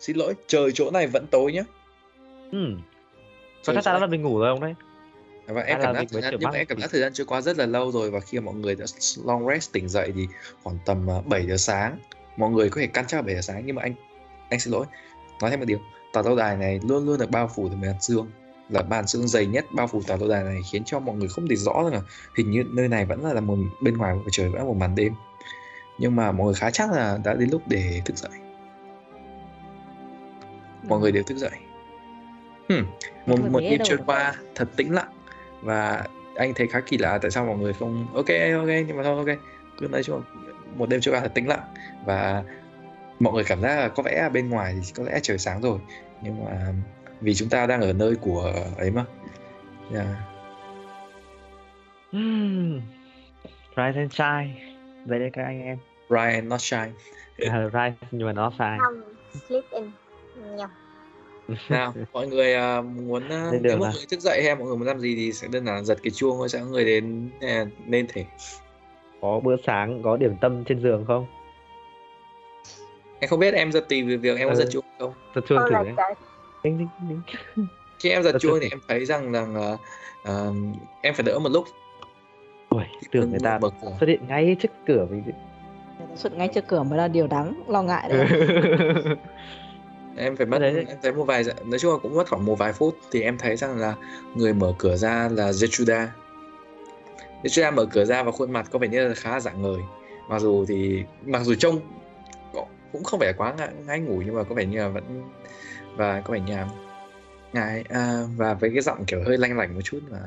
Xin lỗi trời chỗ này vẫn tối nhá. Ừ. Có chắc chắn là mình ngủ rồi không đấy và em cảm giác thời gian, nhưng mà em cảm giác thời gian trôi qua rất là lâu rồi và khi mọi người đã long rest tỉnh dậy thì khoảng tầm à, 7 giờ sáng mọi người có thể căn chắc là 7 giờ sáng nhưng mà anh anh xin lỗi nói thêm một điều tòa lâu đài này luôn luôn được bao phủ bởi màn sương là màn sương dày nhất bao phủ tòa lâu đài này khiến cho mọi người không thể rõ rằng là hình như nơi này vẫn là, là một bên ngoài của trời vẫn là một màn đêm. Nhưng mà mọi người khá chắc là đã đến lúc để thức dậy. Mọi người đều thức dậy. Hmm. một, một đêm trôi qua thật tĩnh lặng và anh thấy khá kỳ lạ tại sao mọi người không ok ok nhưng mà thôi ok. Cứ nói chung một đêm trôi qua thật tĩnh lặng. Và mọi người cảm giác là có vẻ bên ngoài thì có lẽ trời sáng rồi. Nhưng mà vì chúng ta đang ở nơi của ấy mà. Yeah. Hmm. Rise and shine. Vậy đây các anh em. Ryan not shine. À, Rise nhưng mà nó sai Không, sleep in nhầm nào [LAUGHS] mọi người à, muốn à, Lên nếu mọi người thức dậy hay mọi người muốn làm gì thì sẽ đơn giản là giật cái chuông thôi sẽ có người đến à, nên thể Có bữa sáng có điểm tâm trên giường không? Em không biết em giật tùy về việc em có Ừ. giật chuông không? Giật chuông thử là đấy trời Đinh, đinh, đinh. khi em giật Giật chuông thì em thấy rằng rằng là à, em phải đỡ một lúc. Ôi, tưởng người ta xuất hiện ngay trước cửa mình. Xuất ngay trước cửa mới là điều đáng lo ngại đấy [LAUGHS] em phải mất Đấy, em thấy một vài dạ- nói chung là cũng mất khoảng một vài phút thì em thấy rằng là người mở cửa ra là Jetruda Jetruda mở cửa ra và khuôn mặt có vẻ như là khá là dạng ngời mặc dù thì mặc dù trông cũng không phải quá ngái, ngái ngủ nhưng mà có vẻ như là vẫn và có vẻ như là ngài à, và với cái giọng kiểu hơi lanh lảnh một chút mà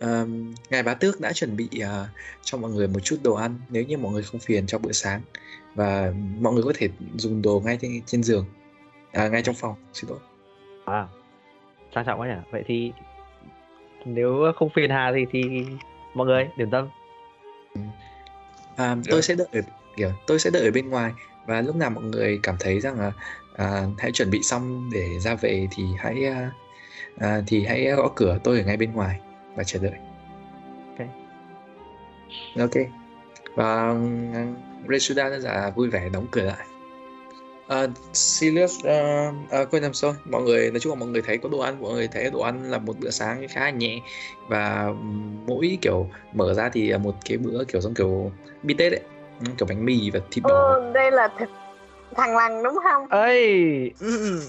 à, ngài bá tước đã chuẩn bị à, cho mọi người một chút đồ ăn nếu như mọi người không phiền cho bữa sáng. Và mọi người có thể dùng đồ ngay trên, trên giường à, ngay trong phòng xin lỗi. À, Sang trọng quá nhỉ. Vậy thì Nếu không phiền hà thì thì Mọi người điểm tâm. À, tôi sẽ đợi ở, kiểu tôi sẽ đợi ở bên ngoài. Và lúc nào mọi người cảm thấy rằng là à, hãy chuẩn bị xong để ra về thì hãy à, à, thì hãy gõ cửa tôi ở ngay bên ngoài và chờ đợi. Ok. ok. Và uh, Resuda rất là vui vẻ đóng cửa lại Uh, Sirius, uh, uh, quên nhầm rồi mọi người nói chung là mọi người thấy có đồ ăn mọi người thấy đồ ăn là một bữa sáng khá là nhẹ. Và mỗi kiểu mở ra thì là một cái bữa kiểu giống kiểu bít tết ấy. Ừ, kiểu bánh mì và thịt bò. Ô, đây là thịt thằng lằn đúng không? ơi ừ.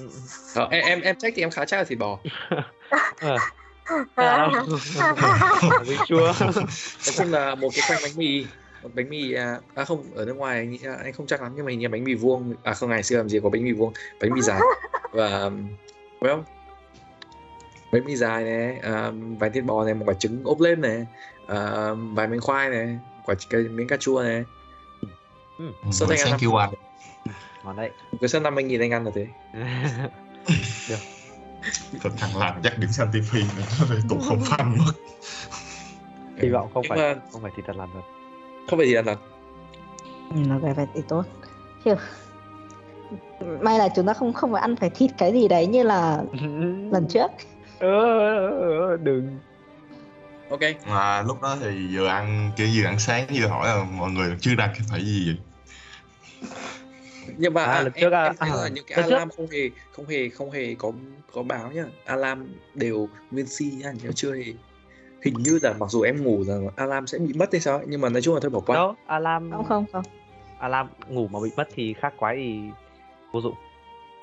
Ờ, em em em check thì em khá chắc là thịt bò. À. [LAUGHS] À, [LAUGHS] Mình chua nói chung là một cái khoanh bánh mì. một bánh mì à, à không ở nước ngoài anh, anh không chắc lắm nhưng mà hình như bánh mì vuông à không ngày xưa làm gì có bánh mì vuông bánh mì dài. Và phải không? Bánh mì dài này à, vài thịt bò này một quả trứng ốp lên này à, vài miếng khoai này quả cái miếng cà chua này. Sao Bữa anh ăn sáng năm- Ngon đấy. Cái sân năm anh nghìn anh ăn là thế? Thật thằng làm chắc điểm xanh TV nữa tụ không fan mất. Hy vọng không Nhưng phải mà Không phải thịt thật làm rồi không phải gì ăn thật. Ừ, nó về vậy thì tốt. Chứ may là chúng ta không không phải ăn phải thịt cái gì đấy như là [LAUGHS] lần trước. Ờ, đừng. Ok. Mà lúc đó thì vừa ăn kiểu vừa ăn sáng vừa hỏi là mọi người chưa đặt cái phải gì vậy? Nhưng mà À, à, lần em, trước à, em là à, những cái lần trước- alarm không hề không hề không hề có có báo nhá. Alarm đều nguyên si nhá nhưng chưa hề hình như là mặc dù em ngủ rằng alarm sẽ bị mất hay sao ấy, nhưng mà nói chung là thôi bỏ qua Đâu, alarm không không không Alarm ngủ mà bị mất thì khác quái thì vô dụng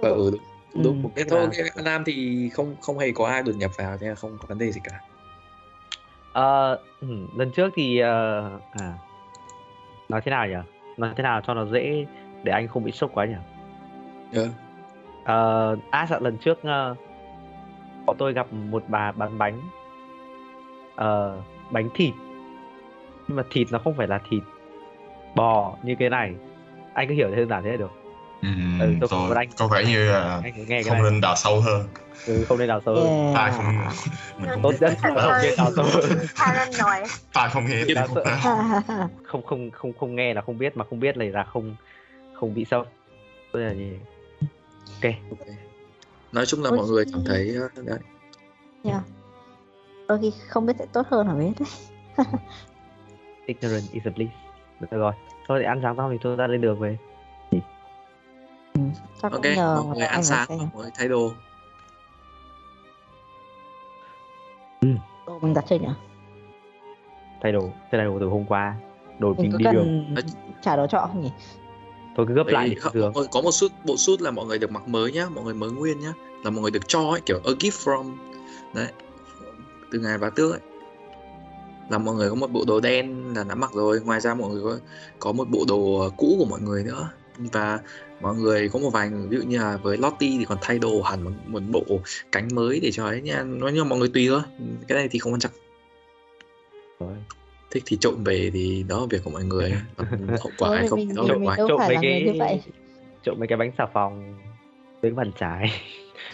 ờ ừ, đúng, Ừ. đúng. Thế Tức thôi là- cái alarm thì không không hề có ai đột nhập vào nên là không có vấn đề gì cả Ờ, ừ, lần trước thì ờ, à, nói thế nào nhỉ? Nói thế nào cho nó dễ để anh không bị sốc quá nhỉ? Ờ. Ờ, Ash ạ, lần trước ờ, bọn tôi gặp một bà bán bánh ờ, bánh thịt. Nhưng mà thịt nó không phải là thịt bò như cái này. Anh cứ hiểu đơn giản thế là được. Ừ, Ừ, tôi rồi, anh. có vẻ như là anh nghe không này. nên đào sâu hơn. Ừ, không nên đào sâu hơn. ta không Yeah. mình không tốt nhất là không nên đào sâu hơn. ta không nghe [LAUGHS] không không không không nghe là không biết mà không biết là là không không bị sâu. Tôi là gì ok. Nói chung là Ôi, mọi người cảm thấy ờ, đấy. Yeah. Đôi khi không biết sẽ tốt hơn hả biết đấy [LAUGHS] ignorance is a bliss. Được rồi. Thôi thì ăn sáng xong thì tôi ra lên đường về. Chắc ok cũng nhờ mọi người ăn sáng mọi người thay đồ. Đồ mình đặt trên nhỉ thay đồ thay đồ từ hôm qua. Đồ mình mình đi đường. Cần trả đồ trọ không nhỉ? Tôi cứ gấp lại Đấy, thường mọi- có một suit bộ suit là mọi người được mặc mới nhá mọi người mới nguyên nhá. Là mọi người được cho ấy kiểu a gift from. Đấy từ ngài bá tước ấy. Là mọi người có một bộ đồ đen là đã mặc rồi ngoài ra mọi người có có một bộ đồ cũ của mọi người nữa. Và mọi người có một vài người ví dụ như là với Lottie thì còn thay đồ hẳn một, một bộ cánh mới để cho ấy nha. Nói nhưng mà mọi người tùy thôi cái này thì không quan trọng. Rồi. thích thì trộm về thì đó là việc của mọi người. [LAUGHS] Còn hậu quả hay không? đó là ai đâu trộm phải mấy cái như vậy. trộm mấy cái bánh xà phòng với bàn trái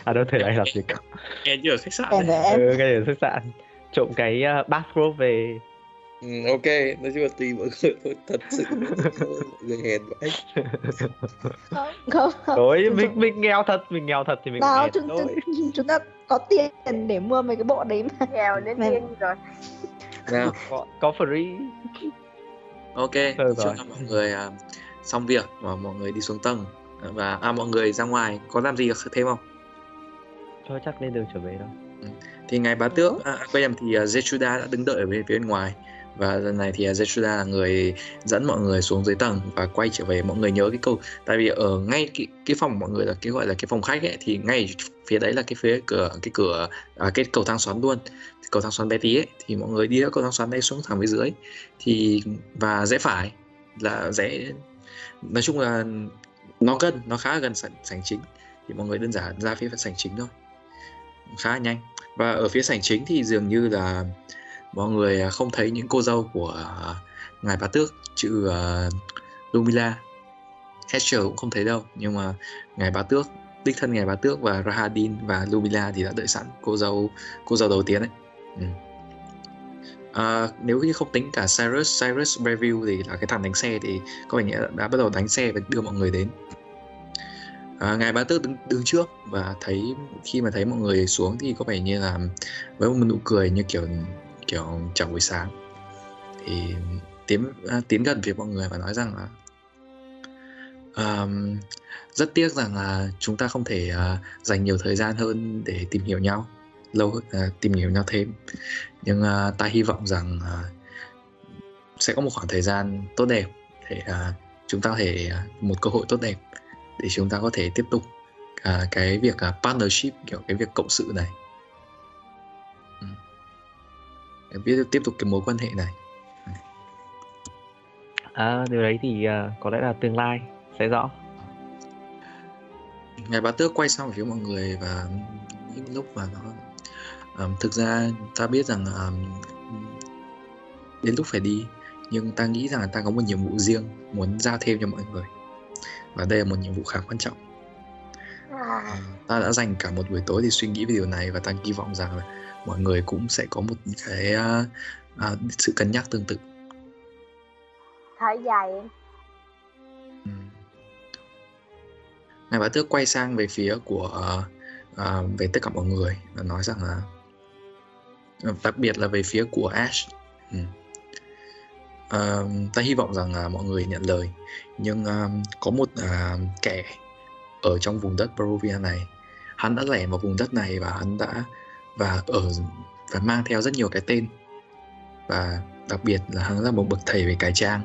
à đâu thể ai làm gì cả nghe như ở khách sạn em. Ừ, cái ở khách sạn. Trộm cái uh, bathrobe về. Ừ, ok. Nói chung là tùy mọi người thôi. Thật sự mọi người hèn vậy không không. Không. đối mình mình nghèo thật mình nghèo thật thì mình nào nghèo chúng, thôi. chúng, chúng ta có tiền để mua mấy cái bộ đấy mà. Nghèo đến Mẹ- điên rồi. Nào. Có, có free. Ok chúc mọi người à, xong việc và mọi người đi xuống tầng và à mọi người ra ngoài có làm gì thêm không? Thôi chắc lên đường trở về đâu thì ngài bá tước à, quay nhầm thì uh, đã đứng đợi ở bên phía bên ngoài. Và lần này thì uh, Jetruda là người dẫn mọi người xuống dưới tầng và quay trở về. Mọi người nhớ cái câu tại vì ở ngay cái, cái phòng mọi người là cái gọi là cái phòng khách ấy thì ngay phía đấy là cái phía cửa cái cửa à, cái cầu thang xoắn luôn. Cầu thang xoắn bé tí ấy thì mọi người đi theo cầu thang xoắn đây xuống thẳng phía dưới. Thì và rẽ phải là rẽ nói chung là nó gần nó khá là gần sảnh, sảnh chính. Thì mọi người đơn giản ra phía sảnh chính thôi. Khá là nhanh. Và ở phía sảnh chính thì dường như là mọi người à, không thấy những cô dâu của à, ngài bá tước chữ uh, Lumila. Hescher cũng không thấy đâu nhưng mà ngài bá tước đích thân ngài bá tước và Rahadin và Lumila thì đã đợi sẵn cô dâu cô dâu đầu tiên đấy ừ à, nếu như không tính cả Cyrus Cyrus review thì là cái thằng đánh xe thì có vẻ như đã, đã bắt đầu đánh xe và đưa mọi người đến. À, ngài bá tước đứng đứng trước và thấy khi mà thấy mọi người xuống thì có vẻ như là với một nụ cười như kiểu kiểu chào buổi sáng. Thì tiến à, tiến gần phía mọi người và nói rằng là um, rất tiếc rằng là chúng ta không thể uh, dành nhiều thời gian hơn để tìm hiểu nhau lâu uh, tìm hiểu nhau thêm. Nhưng uh, ta hy vọng rằng uh, sẽ có một khoảng thời gian tốt đẹp để uh, chúng ta có thể uh, một cơ hội tốt đẹp để chúng ta có thể tiếp tục uh, cái việc uh, partnership kiểu cái việc cộng sự này. Ừ. để biết tiếp tục cái mối quan hệ này. À, điều đấy thì uh, có lẽ là tương lai sẽ rõ. Ngài bá tước quay sang phía mọi người? Và những lúc mà nó um, thực ra ta biết rằng um, đến lúc phải đi nhưng ta nghĩ rằng là ta có một nhiệm vụ riêng muốn giao thêm cho mọi người. Và đây là một nhiệm vụ khá quan trọng. À, ta đã dành cả một buổi tối để suy nghĩ về điều này và ta hy vọng rằng là mọi người cũng sẽ có một cái uh, uh, sự cân nhắc tương tự. Thở dài Ừ. Ngài bá tước quay sang về phía của uh, uh, về tất cả mọi người và nói rằng là đặc biệt là về phía của Ash. Ừ. Uh, ta hy vọng rằng uh, mọi người nhận lời nhưng uh, có một uh, kẻ ở trong vùng đất Barovia này hắn đã lẻn vào vùng đất này và hắn đã và ở và mang theo rất nhiều cái tên và đặc biệt là hắn là một bậc thầy về cải trang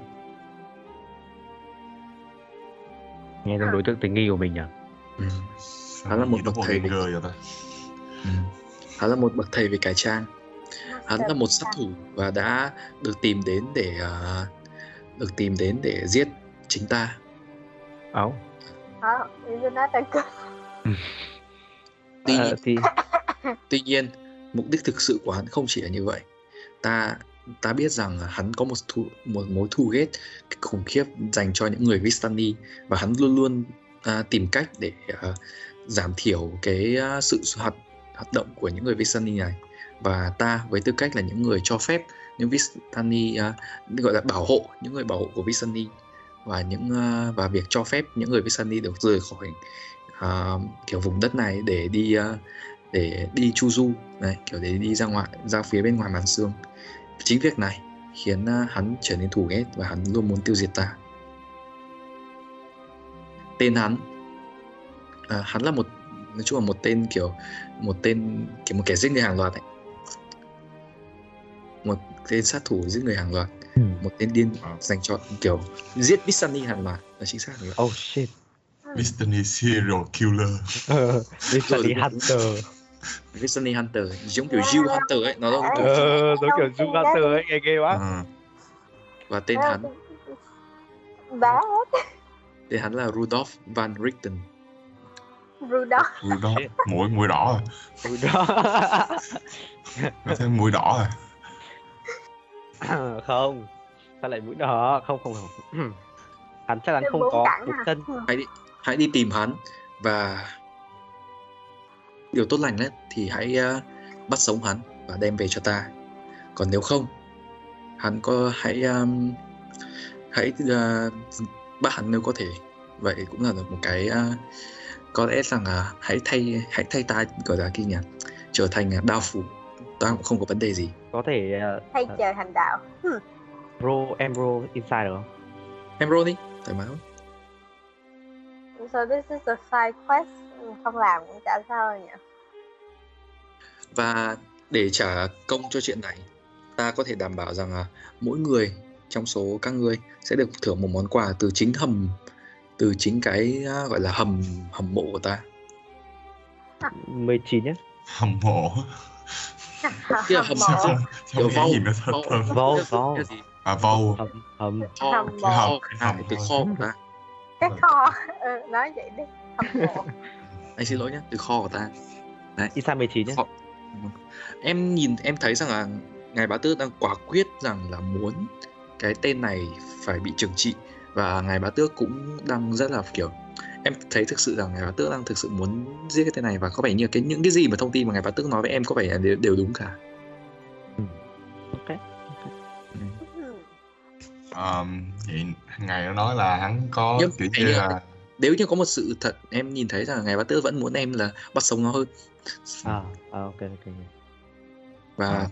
nghe giống đối tượng tình nghi của mình nhỉ ừ. Hắn là một bậc thầy ta Ừ. Hắn là một bậc thầy về cải trang Hắn là một sát thủ và đã được tìm đến để uh, được tìm đến để giết chính ta. Áo Ờ, [LAUGHS] tuy Ờ, nhiên thì [LAUGHS] Tuy nhiên, mục đích thực sự của hắn không chỉ là như vậy. Ta ta biết rằng hắn có một thù, một mối thù ghét khủng khiếp dành cho những người Vistani và hắn luôn luôn à, tìm cách để à, giảm thiểu cái à, sự hoạt hoạt động của những người Vistani này và ta với tư cách là những người cho phép những Vistani uh, gọi là bảo hộ những người bảo hộ của Vistani. Và những uh, và việc cho phép những người Vistani được rời khỏi uh, kiểu vùng đất này để đi uh, để đi chu du này kiểu để đi ra ngoài ra phía bên ngoài màn xương. Chính việc này khiến uh, hắn trở nên thù ghét và hắn luôn muốn tiêu diệt ta. Tên hắn à, hắn là một nói chung là một tên kiểu một tên kiểu một kẻ giết người hàng loạt ấy một tên sát thủ giết người hàng loạt Ừ. một tên điên dành cho kiểu giết Vistani hàng loạt là chính xác rồi. Oh shit. Destiny Serial Killer. [LAUGHS] Ờ, Destiny Rồi. Hunter. Vistani Hunter giống kiểu Jill Hunter ấy nó là Ờ, giống kiểu Zoom Hunter ấy nghe ghê quá. Ờ, và tên hắn? Bá tên hắn là Rudolf van Richten. Rudolph. Mũi đó mũi mũi đỏ. Rồi có thêm mũi đỏ rồi [COUGHS] không sao lại mũi đỏ? Không không không. [COUGHS] Hắn chắc chắn không có một chân. Hãy đi hãy đi tìm hắn và điều tốt lành nhất thì hãy uh, bắt sống hắn và đem về cho ta. Còn nếu không hắn có hãy um, hãy uh, bắt hắn nếu có thể. Vậy cũng là một cái uh, có lẽ rằng là hãy thay hãy thay ta gọi là kia nhỉ? Trở thành uh, đao phủ. Ta cũng không có vấn đề gì có thể uh, Thay trời hành đạo. Bro em bro inside được không? Em roll đi thoải mái. So this is a side quest Không làm cũng chả sao nhỉ? Và để trả công cho chuyện này, ta có thể đảm bảo rằng là mỗi người trong số các ngươi sẽ được thưởng một món quà từ chính hầm từ chính cái à, gọi là hầm hầm mộ của ta. 19 nhé hầm mộ Sao vâu, nghe gì nó thật vâu, thơm Vâu, Kia- vâu. kia gì? à vâu hầm hầm. Kho, Hầm cái mộ. hầm, Cái à, từ kho của ta. Ừ, đi. Anh xin lỗi nhé, từ kho của ta. inside 19 nhé Kho. Em nhìn em thấy rằng là ngài bá tước đang quả quyết rằng là muốn cái tên này phải bị trừng trị. Và ngài bá tước cũng đang rất là kiểu em thấy thực sự rằng ngài bá tước đang thực sự muốn giết cái tên này và có vẻ như cái những cái gì mà thông tin mà ngài bá tước nói với em có vẻ là đều, đều đúng cả ok Ừ. Ừ. um, vậy ngày nó nói là hắn có Nhưng kiểu như là nếu như có một sự thật em nhìn thấy rằng ngài bá tước vẫn muốn em là bắt sống nó hơn à, à ok ok và À.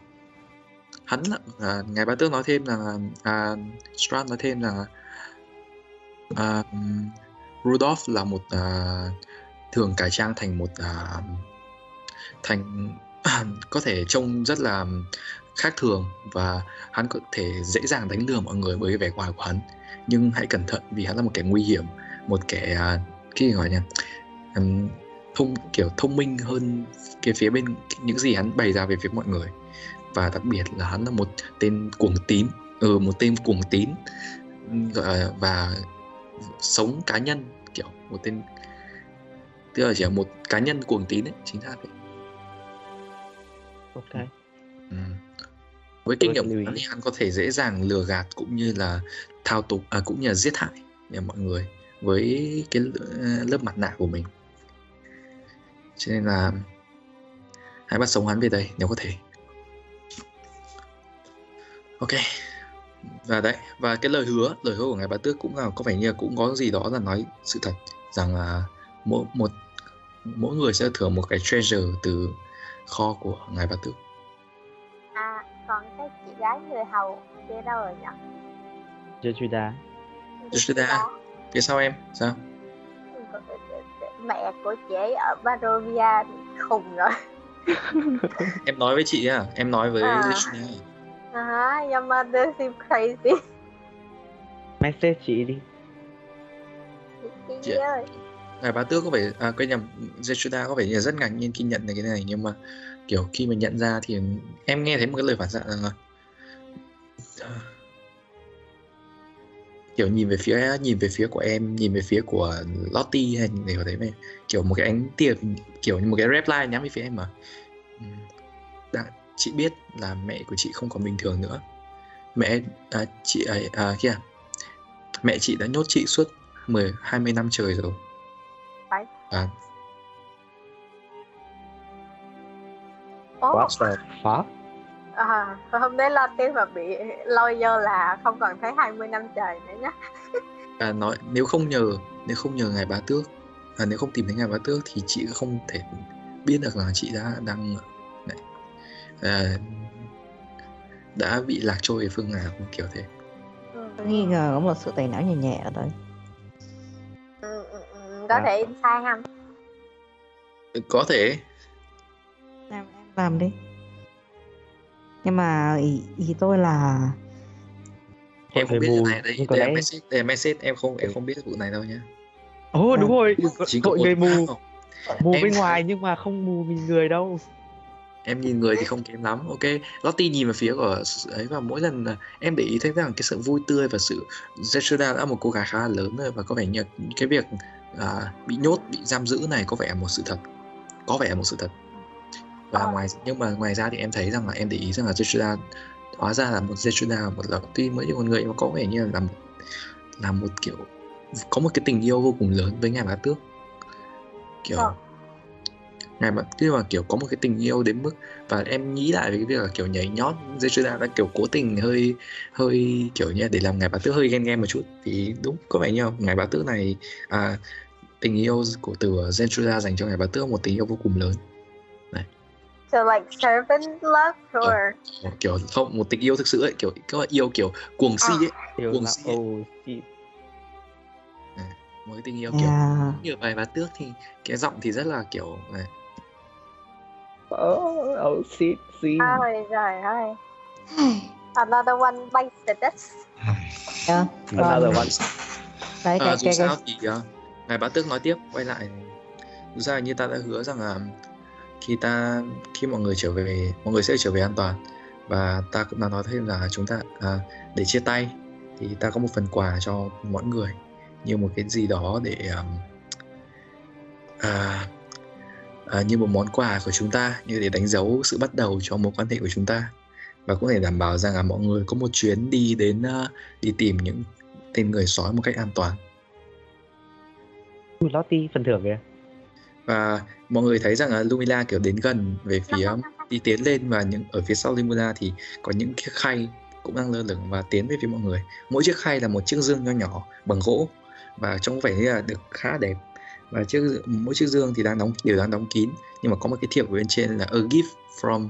hắn là à, ngài bá tước nói thêm là à, Strand nói thêm là à, Rudolph là một uh, thường cải trang thành một uh, thành [CLEARS THROAT] có thể trông rất là khác thường và hắn có thể dễ dàng đánh lừa mọi người với vẻ ngoài của hắn. Nhưng hãy cẩn thận vì hắn là một kẻ nguy hiểm một kẻ à, cái gì gọi nhỉ? Um, thông kiểu thông minh hơn cái phía bên những gì hắn bày ra về phía mọi người. Và đặc biệt là hắn là một tên cuồng tín ừ, một tên cuồng tín gọi là- và sống cá nhân một tên tức là chỉ là một cá nhân cuồng tín ấy chính xác đấy. Ok. Ừ. với kinh nghiệm của hắn ý. thì hắn có thể dễ dàng lừa gạt cũng như là thao túng à, cũng như là giết hại mọi người với cái l- lớp mặt nạ của mình. Cho nên là hãy bắt sống hắn về đây nếu có thể. Ok. Và đấy và cái lời hứa lời hứa của ngài bá tước cũng là có vẻ như là cũng có gì đó là nói sự thật rằng là mỗi một mỗi người sẽ thưởng một cái treasure từ kho của ngài bá tước. À còn cái chị gái người hầu kia đâu rồi nhỉ? Jejida Jeshida. phía sau em sao? Mẹ của chị ấy ở Barovia khùng rồi. [LAUGHS] Em nói với chị á em nói với À. Jeshida. À, your mother seems crazy. Message chị đi Chị ơi. Ngài bá tước có vẻ à quên nhầm Jeshida có vẻ rất ngạc nhiên khi nhận được cái này nhưng mà kiểu khi mà nhận ra thì em nghe thấy một cái lời phản xạ rằng là kiểu nhìn về phía nhìn về phía của em nhìn về phía của Lottie hay nhìn về đấy mà kiểu một cái ánh tiền kiểu như một cái line nhắm về phía em mà. Đã, chị biết là mẹ của chị không còn bình thường nữa. Mẹ à, chị ấy à, kia. Mẹ chị đã nhốt chị suốt 10 20 năm trời rồi. Phải. à, Ồ, What fuck? à, hôm đấy lo tiếng mà bị lôi vô là không còn thấy 20 năm trời nữa nhá. [LAUGHS] À, nói nếu không nhờ nếu không nhờ ngài bá tước à, nếu không tìm thấy ngài bá tước thì chị không thể biết được là chị đã đang này, à, đã bị lạc trôi ở phương nào kiểu thế. Ừ. Tôi nghi ngờ có một sự tẩy não nhẹ nhẹ ở đây có Dạ. thể sai không? Có thể. Làm em làm đi. Nhưng mà ý, ý tôi là em không biết vụ này đây. là lẽ- message đây là message. Em không em không biết vụ này đâu nhá. Ồ đúng rồi, Chỉ một người mù, mù Em- bên ngoài nhưng mà không mù mình người đâu. em nhìn người thì không kém lắm. Ok Lottie nhìn vào phía của ấy và mỗi lần em để ý thấy rằng cái sự vui tươi và sự Zetsuda đã một cô gái khá là lớn rồi và có vẻ như cái việc à, bị nhốt bị giam giữ này có vẻ một sự thật có vẻ một sự thật và Ờ. ngoài nhưng mà ngoài ra thì em thấy rằng là em để ý rằng là Zetsuda hóa ra là một Zetsuda một là tuy mới con người mà có vẻ như là một là một kiểu có một cái tình yêu vô cùng lớn với ngài bá tước kiểu Ờ. ngài bá nhưng mà kiểu có một cái tình yêu đến mức và em nghĩ lại về cái việc là kiểu nhảy nhót Zetsuda đã kiểu cố tình hơi hơi kiểu như để làm ngài bá tước hơi ghen ghen một chút thì đúng có vẻ như là ngài bá tước này à, tình yêu của từ Zetsuda dành cho ngài bá tước một tình yêu vô cùng lớn so like servant love or kiểu không một tình yêu thực sự ấy kiểu các bạn yêu kiểu cuồng si ấy Yêu Cuồng si ấy. oh shit. một cái tình yêu kiểu à, như bài bá tước thì cái giọng thì rất là kiểu này Oh, oh shit, shit. ôi trời ơi another one bites the dust yeah. Another còn- one. đấy À, cái, dù cái, sao cái, thì uh, ngài bá tước nói tiếp quay lại. Dù ra như ta đã hứa rằng là khi ta khi mọi người trở về mọi người sẽ trở về an toàn. Và ta cũng đã nói thêm là chúng ta à, để chia tay thì ta có một phần quà cho mọi người. Như một cái gì đó để um, à, à, như một món quà của chúng ta như để đánh dấu sự bắt đầu cho mối quan hệ của chúng ta. Và cũng để đảm bảo rằng là mọi người có một chuyến đi đến uh, đi tìm những tên người sói một cách an toàn. Ui, Lottie phần thưởng kìa. và mọi người thấy rằng là Lumina kiểu đến gần về phía đi tiến lên và những ở phía sau Lumina thì có những chiếc khay cũng đang lơ lửng và tiến về phía mọi người mỗi chiếc khay là một chiếc dương nho nhỏ bằng gỗ và trông vẻ như là được khá đẹp và chiếc mỗi chiếc dương thì đang đóng đều đang đóng kín nhưng mà có một cái thiệp ở bên trên là a gift from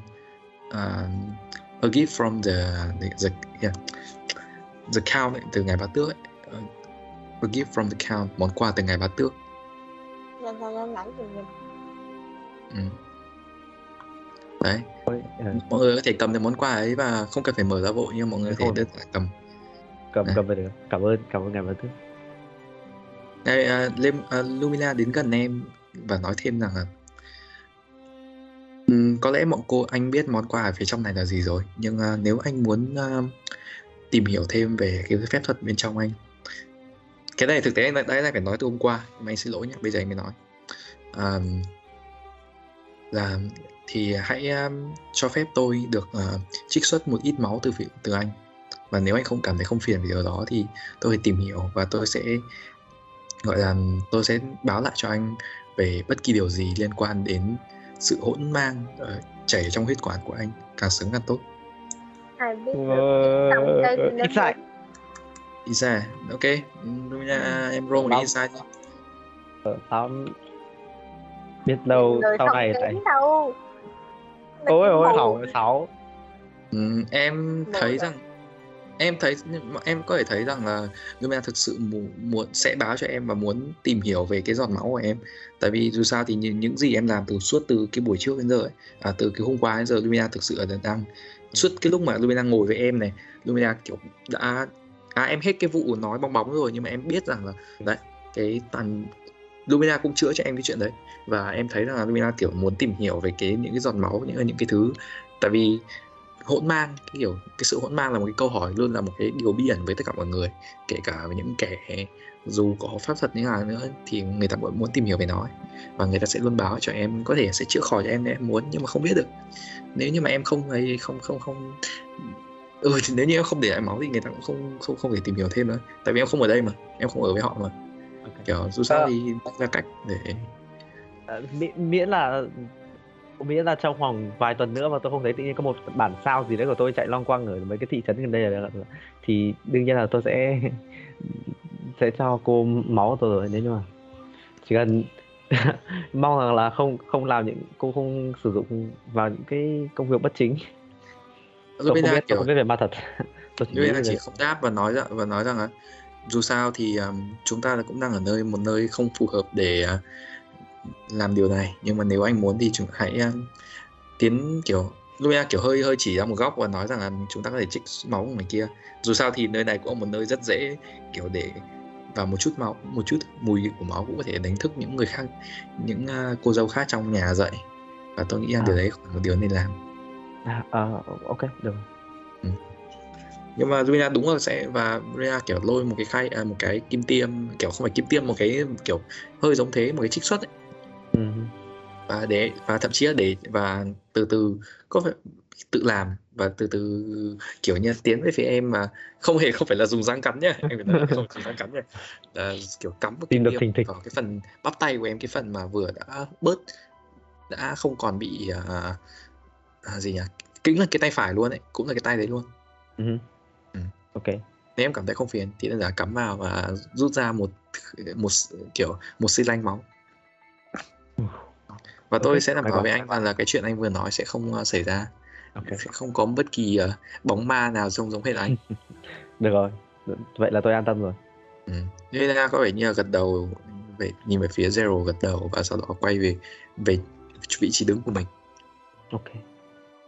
uh, a gift from the the, the, yeah, the count ấy, từ ngài bá tước ấy. Uh, a gift from the count món quà từ ngài bá tước Nhanh nhanh nhanh nãy gì nhìn ừ. đấy ờ, mọi người có thể cầm được món quà ấy và không cần phải mở ra vội nhưng mọi người có thể đơn giản cầm cầm À. cầm về được. Cảm ơn, cảm ơn ngài bá tước. Đây, à, Lem, à, Lumina đến gần em và nói thêm rằng là ừm, có lẽ mọi cô anh biết món quà ở phía trong này là gì rồi nhưng à, nếu anh muốn à, tìm hiểu thêm về cái phép thuật bên trong anh cái này thực tế anh đã, đã phải nói từ hôm qua. Nhưng mà anh xin lỗi nhé bây giờ anh mới nói. À, là thì hãy um, cho phép tôi được uh, trích xuất một ít máu từ từ anh. Và nếu anh không cảm thấy không phiền vì điều đó thì tôi phải tìm hiểu và tôi sẽ gọi là tôi sẽ báo lại cho anh về bất kỳ điều gì liên quan đến sự hỗn mang uh, chảy trong huyết quản của anh. Càng sớm càng tốt. Ai biết được Isa. Ok Lumina em roll một đi. Ờ, tao biết đâu người sau này tại đâu. Ôi ôi hỏng sáu. Ừm, em thấy rồi. rằng em thấy em có thể thấy rằng là Lumina thực sự muốn, muốn sẽ báo cho em và muốn tìm hiểu về cái giọt máu của em. Tại vì dù sao thì những, những gì em làm từ suốt từ cái buổi trước đến giờ ấy, à, từ cái hôm qua đến giờ Lumina thực sự là đang suốt cái lúc mà Lumina ngồi với em này Lumina kiểu đã à em hết cái vụ nói bong bóng rồi, nhưng mà em biết rằng là, đấy, cái tàn, Lumina cũng chữa cho em cái chuyện đấy. Và em thấy rằng là Lumina kiểu muốn tìm hiểu về cái, những cái giọt máu, những những cái thứ. Tại vì hỗn mang, cái kiểu, cái sự hỗn mang là một cái câu hỏi luôn là một cái điều bí ẩn với tất cả mọi người. Kể cả với những kẻ, dù có pháp thuật như nào nữa, thì người ta vẫn muốn tìm hiểu về nó ấy. và người ta sẽ luôn báo cho em, có thể sẽ chữa khỏi cho em nếu em muốn, nhưng mà không biết được. Nếu như mà em không ấy, không không không ừ thì nếu như em không để lại máu thì người ta cũng không không không thể tìm hiểu thêm nữa tại vì em không ở đây mà em không ở với họ mà Ok. kiểu dù sao Ờ. thì ra cách để Ờ, miễn, miễn là miễn là trong vòng vài tuần nữa mà tôi không thấy tự nhiên có một bản sao gì đấy của tôi chạy long quăng ở mấy cái thị trấn gần đây là thì đương nhiên là tôi sẽ [LAUGHS] sẽ cho cô máu tôi rồi nếu như mà chỉ cần [LAUGHS] mong rằng là không không làm những cô không sử dụng vào những cái công việc bất chính tôi không biết kiểu không biết về ma thật. [LAUGHS] Tôi chỉ chỉ không đáp và nói rằng và nói rằng là dù sao thì um, chúng ta cũng đang ở nơi một nơi không phù hợp để uh, làm điều này. Nhưng mà nếu anh muốn thì chúng hãy um, tiến kiểu Lumia kiểu hơi hơi chỉ ra một góc và nói rằng là chúng ta có thể trích máu của người kia. Dù sao thì nơi này cũng là một nơi rất dễ kiểu để và một chút máu một chút mùi của máu cũng có thể đánh thức những người khác những uh, cô dâu khác trong nhà dậy. Và tôi nghĩ rằng À. điều đấy là một điều nên làm à, à, ok được. Nhưng mà Rina đúng là sẽ và Rina kiểu lôi một cái khay à, một cái kim tiêm kiểu không phải kim tiêm một cái kiểu hơi giống thế một cái trích xuất ấy. Ừ. và để và thậm chí là để và từ từ có phải tự làm và từ từ kiểu như tiến về phía em mà không hề không phải là dùng răng cắn nhá. Em phải nói không dùng răng cắn nhá. Là kiểu cắm Tìm kim được thịch. vào cái phần bắp tay của em cái phần mà vừa đã bớt đã không còn bị à, à, gì nhỉ? Kính là cái tay phải luôn ấy cũng là cái tay đấy luôn. Ừ. Ừ. ok. Nếu em cảm thấy không phiền thì đơn giản cắm vào và rút ra một một kiểu một xi lanh máu. Và tôi Ok, sẽ đảm bảo với anh rằng là cái chuyện anh vừa nói sẽ không uh, xảy ra. Ok. Sẽ không có bất kỳ uh, bóng ma nào trông giống hết anh. [LAUGHS] Được rồi. Vậy là tôi an tâm rồi. Ừ. Helena có vẻ như là gật đầu về nhìn về phía Zero gật đầu và sau đó quay về về vị trí đứng của mình. Ok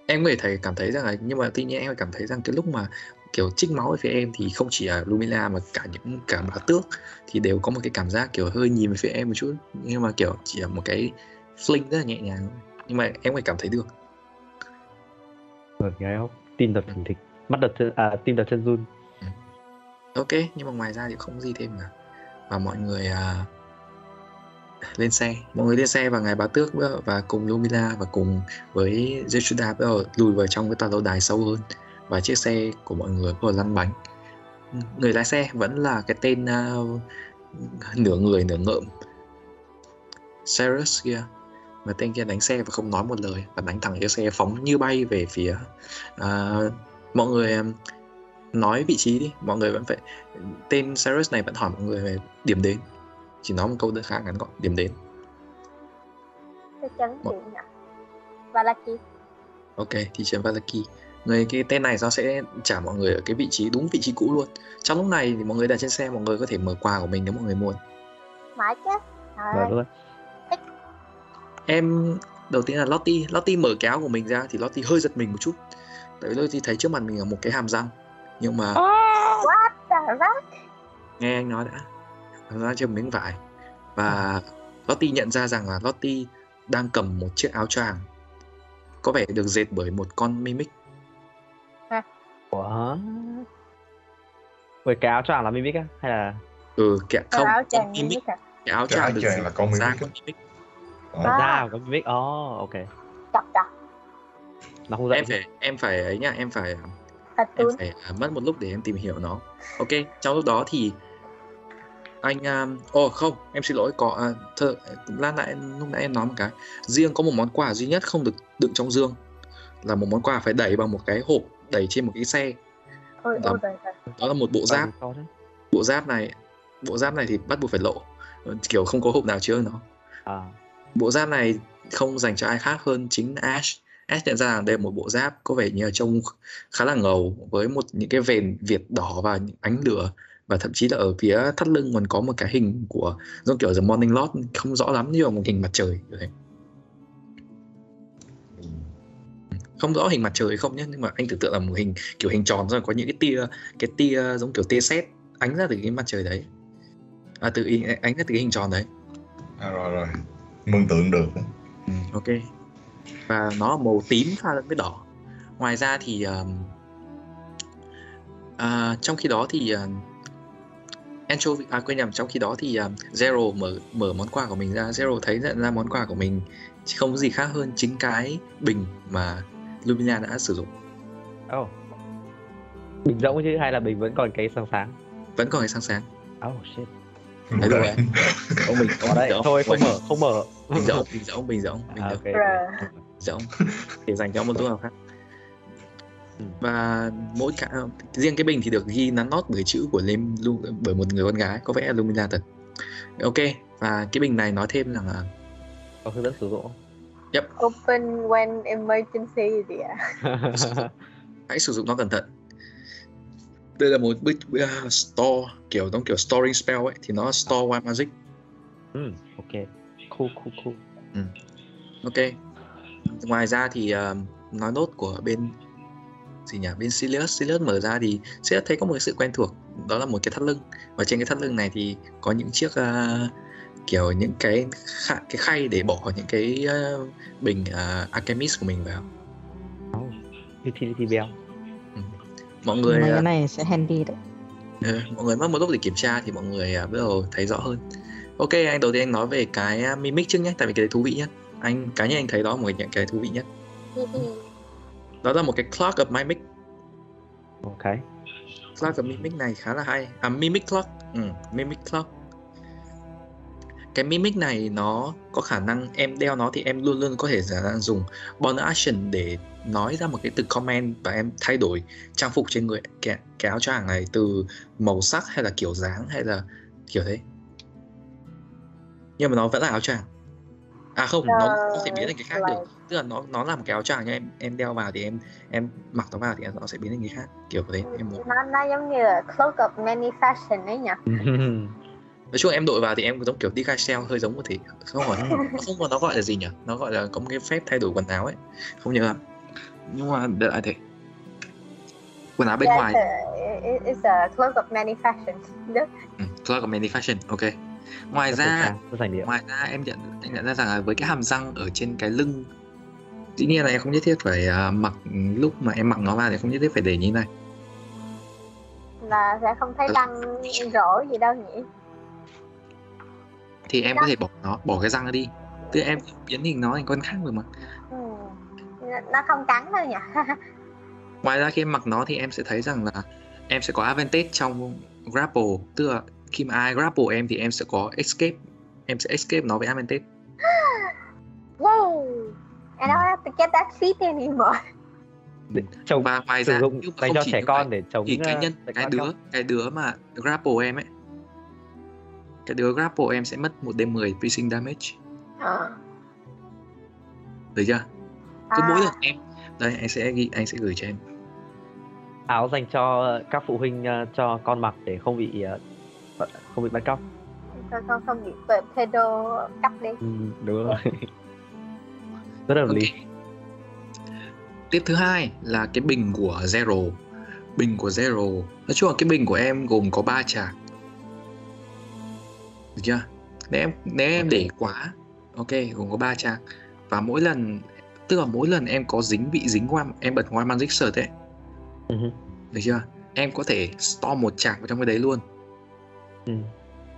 em có thể thấy cảm thấy rằng là nhưng mà tuy nhiên em cảm thấy rằng cái lúc mà kiểu trích máu về phía em thì không chỉ là Lumina mà cả những cả bá tước thì đều có một cái cảm giác kiểu hơi nhìn về phía em một chút. Nhưng mà kiểu chỉ là một cái fling rất là nhẹ nhàng nhưng mà em thể cảm thấy được. Rồi gái ốc tim đập thình thịch mắt đập chân à tim đập chân run. Ok nhưng mà ngoài ra thì không gì thêm cả. Và mọi người à, lên xe. Mọi người lên xe và ngài bá tước và cùng Lumina và cùng với Jeshuda bắt đầu ờ, lùi vào trong cái tòa lâu đài sâu hơn. Và chiếc xe của mọi người bắt đầu lăn bánh. Người lái xe vẫn là cái tên uh, nửa người nửa ngợm. Cyrus kia. Mà tên kia đánh xe và không nói một lời và đánh thẳng chiếc xe phóng như bay về phía uh, mọi người nói vị trí đi. Mọi người vẫn phải tên Cyrus này vẫn hỏi mọi người về điểm đến chỉ nói một câu đơn khá ngắn gọn điểm đến. Chuyện ạ Và là chị ok thị trấn Valaki. Người cái tên này nó sẽ trả mọi người ở cái vị trí đúng vị trí cũ luôn. Trong lúc này thì mọi người đặt trên xe mọi người có thể mở quà của mình nếu mọi người muốn. Mãi chứ. Ơi, luôn em đầu tiên là Lottie. Lottie mở cái áo của mình ra thì Lottie hơi giật mình một chút. Tại vì Lottie thấy trước mặt mình là một cái hàm răng. Nhưng mà what the fuck? Nghe anh nói đã ra trên miếng vải và Lottie nhận ra rằng là Lottie đang cầm một chiếc áo choàng có vẻ được dệt bởi một con mimic Ủa? Vậy cái áo choàng là mimic á? Hay là ừ kẻ Cái không áo con choàng mimic mimic à cái áo Cái choàng áo được dệt là con da mimic con mimic. À. da có mimic? Oh, ok. Chọc chọc Nó không dậy em phải em phải ấy nhá em phải em Cartoon phải à, mất một lúc để em tìm hiểu nó ok trong lúc đó thì anh um, ồ không em xin lỗi có à, thơ lan nãy lúc nãy em nói một cái. Riêng có một món quà duy nhất không được đựng trong dương là một món quà phải đẩy bằng một cái hộp đẩy trên một cái xe. Ôi rồi đó là một bộ giáp. bộ giáp này bộ giáp này thì bắt buộc phải lộ. Kiểu không có hộp nào chứa nó. À, bộ giáp này không dành cho ai khác hơn chính Ash. Ash nhận ra rằng đây là một bộ giáp có vẻ như là trông khá là ngầu với một những cái vền việt đỏ và những ánh lửa và thậm chí là ở phía thắt lưng còn có một cái hình của giống kiểu The Morning Lord không rõ lắm nhưng mà một hình mặt trời thế. không rõ hình mặt trời không nhé nhưng mà anh tưởng tượng là một hình kiểu hình tròn rồi có những cái tia cái tia giống kiểu tia sét ánh ra từ cái mặt trời đấy. À từ ý- ánh ra từ cái hình tròn đấy. À, rồi rồi. Mường tượng được. Ừ, ok. Và nó là màu tím pha lẫn với đỏ. Ngoài ra thì um, à, trong khi đó thì uh, anchovy à quên nhầm trong khi đó thì um, Zero mở mở món quà của mình ra Zero thấy nhận ra món quà của mình chỉ không có gì khác hơn chính cái bình mà Lumina đã sử dụng Oh. Bình rỗng chứ hay là bình vẫn còn cái sáng sáng? vẫn còn cái sáng sáng Oh shit. Đấy rồi ông mình Ở đây thôi không mở, không mở. bình rỗng bình rỗng bình rỗng bình À, rỗng. Bruh. rỗng để dành cho một tổ hợp khác. Và mỗi cả riêng cái bình thì được ghi nắn nót bởi chữ của Lim Lu, bởi một người con gái có vẻ là Lumina thật ok và cái bình này nói thêm rằng là Có hướng dẫn sử dụng. Open when emergency gì ạ? [LAUGHS] hãy sử dụng nó cẩn thận đây là một big uh, store kiểu giống kiểu storing spell ấy thì nó store wild magic ừ, ok. Cool, cool, cool. ok ngoài ra thì uh, nói nốt của bên gì nhỉ bên Sirius Sirius mở ra thì sẽ thấy có một cái sự quen thuộc đó là một cái thắt lưng và trên cái thắt lưng này thì có những chiếc uh, kiểu những cái kha, cái khay để bỏ những cái uh, bình uh, alchemist của mình vào Oh. Utility bell. mọi người uh, cái này sẽ handy đấy. Ừ, mọi người mất một lúc để kiểm tra thì mọi người à, bắt đầu thấy rõ hơn. Ok, anh đầu tiên anh nói về cái à, mimic trước nhé, tại vì cái đấy thú vị nhất. Anh cá nhân anh thấy đó là một cái, cái thú vị nhất. Đó là một cái clock of mimic. Ok. Clock of mimic này khá là hay. À mimic clock. Ừ, mimic clock. Cái mimic này nó có khả năng em đeo nó thì em luôn luôn có thể giả dạng dùng bonus action để nói ra một cái từ comment và em thay đổi trang phục trên người cái, cái áo choàng này từ màu sắc hay là kiểu dáng hay là kiểu thế nhưng mà nó vẫn là áo choàng à không nó có thể biến thành cái khác được tức là nó nó là một cái áo choàng nhưng em em đeo vào thì em em mặc nó vào thì nó sẽ biến thành cái khác kiểu thế em muốn. nó nó giống như là cloak of many fashion ấy nhỉ? [LAUGHS] Nói chung em đội vào thì em giống kiểu đi khai sale hơi giống một thì không nó không có nó gọi là gì nhỉ? Nó gọi là có một cái phép thay đổi quần áo ấy. Không nhớ. Lắm nhưng mà đợi lại thế. Quần áo bên Yeah, ngoài. it's a, it- it's a cloak of many fashions Đúng. ừ, cloak of many fashion ok. Ngoài ra ngoài ra em nhận em nhận ra rằng là với cái hàm răng ở trên cái lưng dĩ nhiên là em không nhất thiết phải à, mặc lúc mà em mặc nó vào thì không nhất thiết phải để như này. Là sẽ không thấy răng rỗ gì đâu nhỉ? Thì em có thể bỏ nó bỏ cái răng ra đi. Tức em biến hình nó thành con khác được mà. Ừ. Nó- nó không cắn đâu nhỉ? [LAUGHS] Ngoài ra khi em mặc nó thì em sẽ thấy rằng là em sẽ có advantage trong grapple. Tức là khi mà ai grapple em thì em sẽ có escape. Em sẽ escape nó với advantage. Yay! I don't have to get that feet anymore. Trồng và ngoài sử ra dụng nhưng mà không cho chỉ trẻ con vậy, để chống thì cái ờ, nhân cái đứa không? cái đứa mà grapple em ấy cái đứa grapple em sẽ mất một d 10 piercing damage Ờ. được chưa cứ À. mỗi lần em đây anh sẽ ghi anh sẽ gửi cho em áo dành cho các phụ huynh ờ, cho con mặc để không bị ờ, không bị bắt cóc. Không, không, không bị pe- pedo cắp đi. Ừ, đúng rồi. [LAUGHS] rất là hợp lý. Tiếp thứ hai là cái bình của zero. Bình của zero. Nói chung là cái bình của em gồm có ba trạc được chưa? Nếu em nếu em để quá ok gồm có ba trạc và mỗi lần tức là mỗi lần em có dính bị dính qua em bật qua magic search ấy. Ừ được chưa? Em có thể store một trạc vào trong cái đấy luôn. Ừ.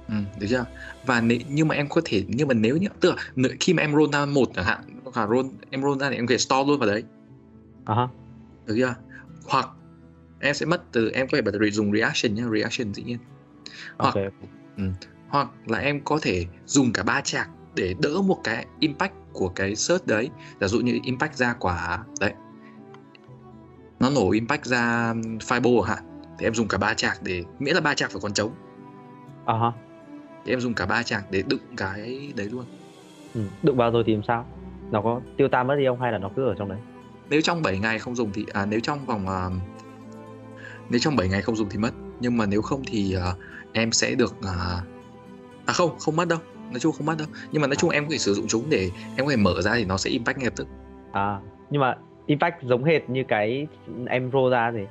Ừ, được chưa? Và nếu, nhưng mà em có thể nhưng mà nếu như tức là khi mà em roll ra một chẳng hạn, hoặc roll em roll ra thì em có thể store luôn vào đấy, À ha. được chưa? Hoặc em sẽ mất từ em có thể bật dùng reaction nhá, reaction dĩ nhiên. Hoặc Ok. hoặc là em có thể dùng cả ba chạc để đỡ một cái impact của cái search đấy. Giả dụ như impact ra quả đấy. Nó nổ impact ra chẳng hạn. Thì em dùng cả ba chạc để miễn là ba chạc phải còn trống À thì em dùng cả ba chạc để đựng cái đấy luôn. Ừ. Đụng vào rồi thì làm sao? Nó có tiêu tan mất đi không? Hay là nó cứ ở trong đấy? nếu trong 7 ngày không dùng thì à, nếu trong vòng à, nếu trong 7 ngày không dùng thì mất. Nhưng mà nếu không thì à, em sẽ được à, à không không mất đâu. Nói chung không mất đâu. Nhưng mà nói chung em có thể sử dụng chúng để em có thể mở ra thì nó sẽ impact ngay lập tức. À, nhưng mà impact giống hệt như cái em roll ra thì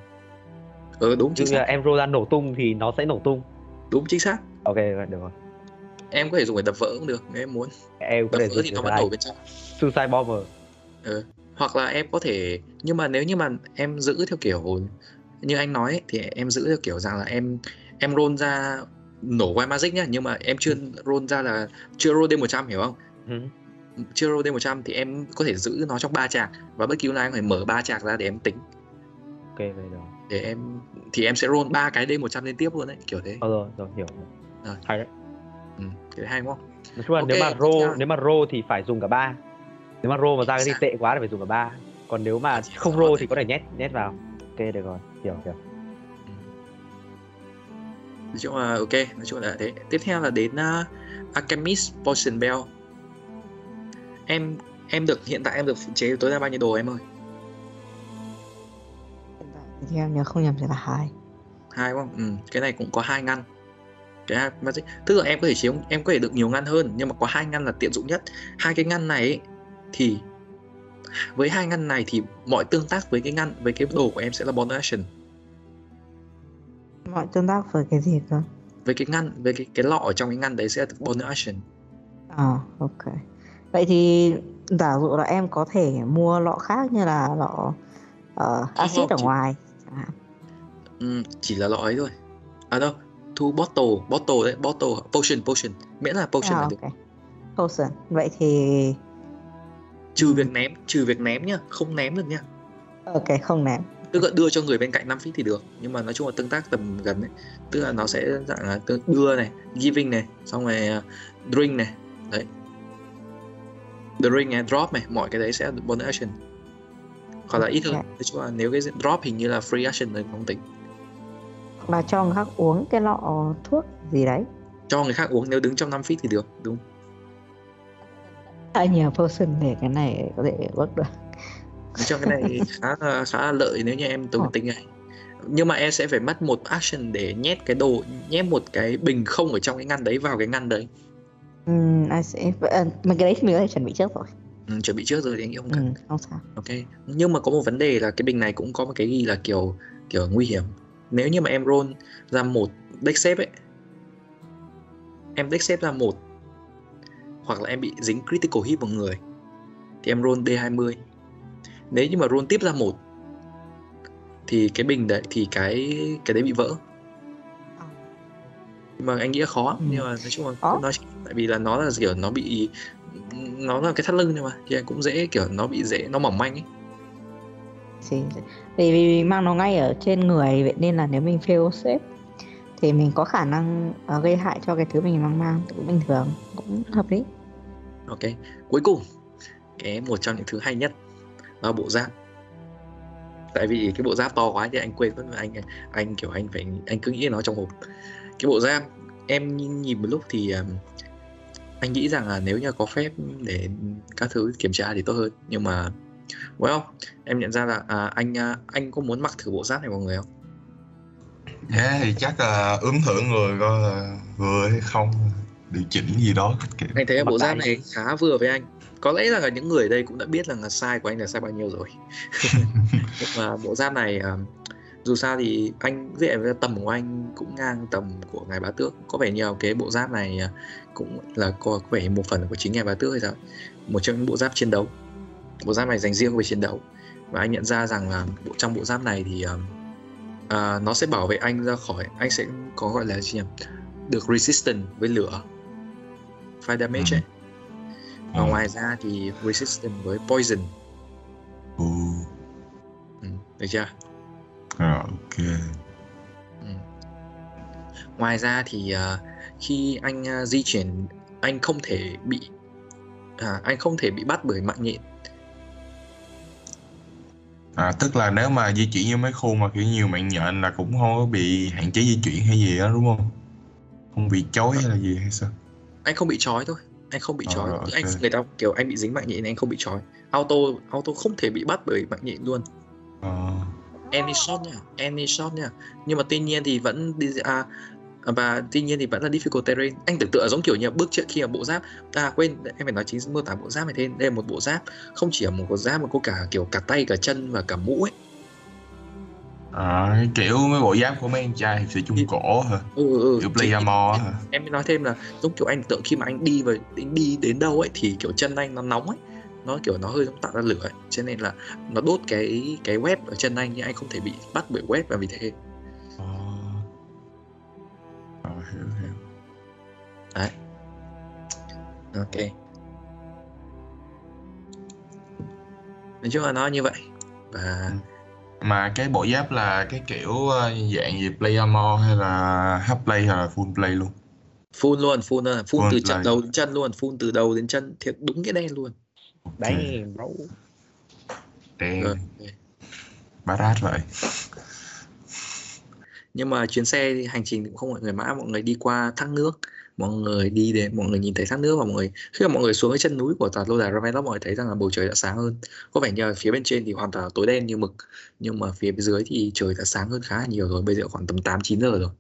ừ đúng chính như xác. em roll ra nổ tung thì nó sẽ nổ tung. đúng chính xác. Ok, được rồi. em có thể dùng để đập vỡ cũng được nếu em muốn Em có thể thì nó vẫn nổ bên trong. Suicide bomber. hoặc là em có thể nhưng mà nếu như mà em giữ theo kiểu như anh nói ấy, thì em giữ theo kiểu rằng là em em roll ra nổ White Magic nhá nhưng mà em chưa roll ra là chưa roll D100 hiểu không? Ừ. chưa roll D100 thì em có thể giữ nó trong ba trạc và bất kỳ lúc nào em phải mở ba trạc ra để em tính. Ok vậy rồi. Để em thì em sẽ roll ba cái D100 liên tiếp luôn đấy kiểu thế. Ờ rồi rồi hiểu. Rồi. hay đấy. Ừ, cái hay đúng không nói chung là Ok, nếu mà roll theo. nếu mà roll thì phải dùng cả ba. Nếu mà roll mà ra cái gì Sao? tệ quá thì phải dùng cả ba. Còn nếu mà Chỉ không thể- thì có thể nhét nhét vào. Ok được rồi. Hiểu hiểu. Nói chung là ok nói chung là thế. Tiếp theo là đến uh, Alchemist Potion Bell. Em em được hiện tại em được chế tối đa bao nhiêu đồ em ơi? Hiện tại thì em nhớ không nhầm thì là hai. Hai đúng không ừ, cái này cũng có hai ngăn cái hai magic. Tức là em có thể chiếu em có thể được nhiều ngăn hơn nhưng mà có hai ngăn là tiện dụng nhất. Hai cái ngăn này ấy, thì với hai ngăn này thì mọi tương tác với cái ngăn với cái đồ của em sẽ là bonus action. Mọi tương tác với cái gì cơ? Với cái ngăn với cái cái lọ ở trong cái ngăn đấy sẽ là bonus action. À ok. Vậy thì giả dụ là em có thể mua lọ khác như là lọ uh, axit ở chị- ngoài chẳng hạn. Ừ, chỉ là lọ ấy thôi. À đâu thu bottle bottle đấy bottle potion potion miễn là potion à, là được. ok. Potion. Vậy thì trừ việc ném trừ việc ném nhá không ném được nhá. Ok không ném. Tức là đưa cho người bên cạnh 5 feet thì được nhưng mà nói chung là tương tác tầm gần ấy tức là nó sẽ dạng là đưa này giving này xong rồi uh, drink này đấy. Drink này drop này mọi cái đấy sẽ bonus action. Hoặc là ít hơn nói chung là nếu cái drop hình như là free action thì không tính hoặc là cho người khác uống cái lọ thuốc gì đấy. Cho người khác uống nếu đứng trong 5 feet thì được đúng 太 nhiều potion để cái này có thể work được? Chung cái này khá khá là lợi nếu như em tính Ờ. tính này nhưng mà em sẽ phải mất một action để nhét cái đồ nhét một cái bình không ở trong cái ngăn đấy vào cái ngăn đấy. Ừm, I see. Ờ, mà cái đấy mình có thể chuẩn bị trước rồi. Ừ, chuẩn bị trước rồi thì anh không cần. Ừ, không sao. Ok nhưng mà có một vấn đề là cái bình này cũng có một cái ghi là kiểu kiểu nguy hiểm nếu như mà em roll ra một deck xếp ấy em deck xếp ra một hoặc là em bị dính critical hit vào người thì em roll D20 nếu như mà roll tiếp ra một thì cái bình đấy thì cái cái đấy bị vỡ. Nhưng mà anh nghĩ là khó Ừ. nhưng mà nói chung là Khó. nó tại vì là nó là kiểu nó bị nó là cái thắt lưng nhưng mà thì cũng dễ kiểu nó bị dễ nó mỏng manh ấy. Thì vì vì mang nó ngay ở trên người vậy nên là nếu mình fail sếp thì mình có khả năng uh, gây hại cho cái thứ mình mang mang cũng bình thường cũng hợp lý Ok, cuối cùng cái một trong những thứ hay nhất là bộ giáp. Tại vì cái bộ giáp to quá thì anh quên mất anh anh kiểu anh phải anh cứ nghĩ nó trong hộp. Cái bộ giáp em nhìn, nhìn một lúc thì um, anh nghĩ rằng là nếu như có phép để các thứ kiểm tra thì tốt hơn nhưng mà well em nhận ra là à, anh à, anh có muốn mặc thử bộ giáp này mọi người không? Thế thì chắc là ướm thử người coi là vừa hay không điều chỉnh gì đó kiểu Anh thấy bộ giáp này khá vừa với anh. Có lẽ là những người ở đây cũng đã biết là, là size của anh là size bao nhiêu rồi. [LAUGHS] Nhưng mà bộ giáp này à, dù sao thì anh dễ với tầm của anh cũng ngang tầm của ngài bá tước. Có vẻ nhiều cái bộ giáp này à, cũng là có, có vẻ một phần của chính ngài bá tước hay sao. Một trong những bộ giáp chiến đấu. Bộ giáp này dành riêng về chiến đấu. Và anh nhận ra rằng là trong bộ giáp này thì à, à, nó sẽ bảo vệ anh ra khỏi anh sẽ có gọi là gì nhỉ? được resistant với lửa fire damage ấy. Và Ừ. ngoài ra thì resistant với poison. ừ. Ừ, được chưa? Rồi, ok Ừ. Ngoài ra thì à, khi anh à, di chuyển anh không thể bị à, anh không thể bị bắt bởi mạng nhện. À, tức là nếu mà di chuyển với mấy khu mà kiểu nhiều mạng nhện là cũng không có bị hạn chế di chuyển hay gì đó đúng không không bị chối hay là gì hay sao Anh không bị trói thôi. Anh không bị Ờ, trói. ok. Anh người ta kiểu anh bị dính mạng nhện anh không bị trói. Auto auto không thể bị bắt bởi mạng nhện luôn. ờ, Any shot nha, any shot nha. Nhưng mà tuy nhiên thì vẫn đi à và tuy nhiên thì vẫn là difficult terrain. Anh tưởng tượng giống kiểu như bước trước khi mà bộ giáp à quên em phải nói chính mô tả bộ giáp này thêm đây là một bộ giáp không chỉ là một bộ giáp mà có cả kiểu cả tay cả chân và cả mũ ấy à, kiểu mấy bộ giáp của mấy anh trai thì chung cổ hả ừ, ừ, ừ. kiểu Playamore hả em mới nói thêm là giống kiểu anh tưởng khi mà anh đi và đi đến đâu ấy thì kiểu chân anh nó nóng ấy nó kiểu nó hơi giống tạo ra lửa ấy. cho nên là nó đốt cái cái web ở chân anh nhưng anh không thể bị bắt bởi web và vì thế đấy. Ok. Nói chung là nó như vậy. Và mà cái bộ giáp là cái kiểu ờ, dạng gì play armor hay là half play hay là full play luôn? Full luôn full luôn. Full Full từ chân đầu đến chân luôn full từ đầu đến chân. Thiệt đúng cái đen luôn. Đấy bro. Đen Rồi. barat vậy. Nhưng mà chuyến xe thì hành trình cũng không mọi người mã mọi người đi qua thác nước mọi người đi đến, mọi người nhìn thấy thác nước và mọi người, khi mà mọi người xuống cái chân núi của tòa lâu đài Ravenloft, mọi người thấy rằng là bầu trời đã sáng hơn. Có vẻ như là phía bên trên thì hoàn toàn là tối đen như mực, nhưng mà phía bên dưới thì trời đã sáng hơn khá là nhiều rồi, bây giờ khoảng tầm 8 9 giờ rồi.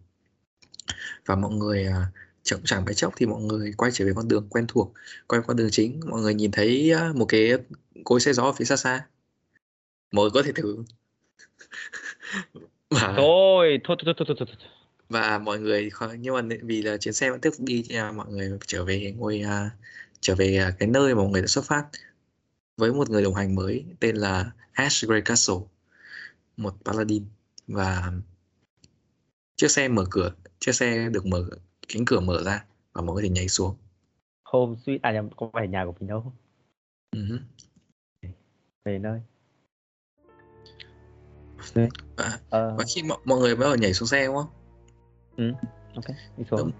Và mọi người à, chậm chẳng chẳng mấy chốc thì mọi người quay trở về con đường quen thuộc, quay con đường chính. Mọi người nhìn thấy à, một cái cối xe gió ở phía xa xa. Mọi người có thể thử. [LAUGHS] Mà... thôi thôi thôi thôi thôi thôi thôi và mọi người nhưng mà vì là chuyến xe vẫn tiếp tục đi thì mọi người trở về ngôi à, trở về à, cái nơi mà mọi người đã xuất phát với một người đồng hành mới tên là Ash Grey Castle một paladin. Và chiếc xe mở cửa chiếc xe được mở cánh cửa mở ra và mọi người thể nhảy xuống. Home sweet à nhầm có phải nhà của mình đâu. Hứ. về nơi. Và, ờ. và khi mọi, mọi người bắt đầu nhảy xuống xe đúng không Ừ, ok đi xuống Đúng.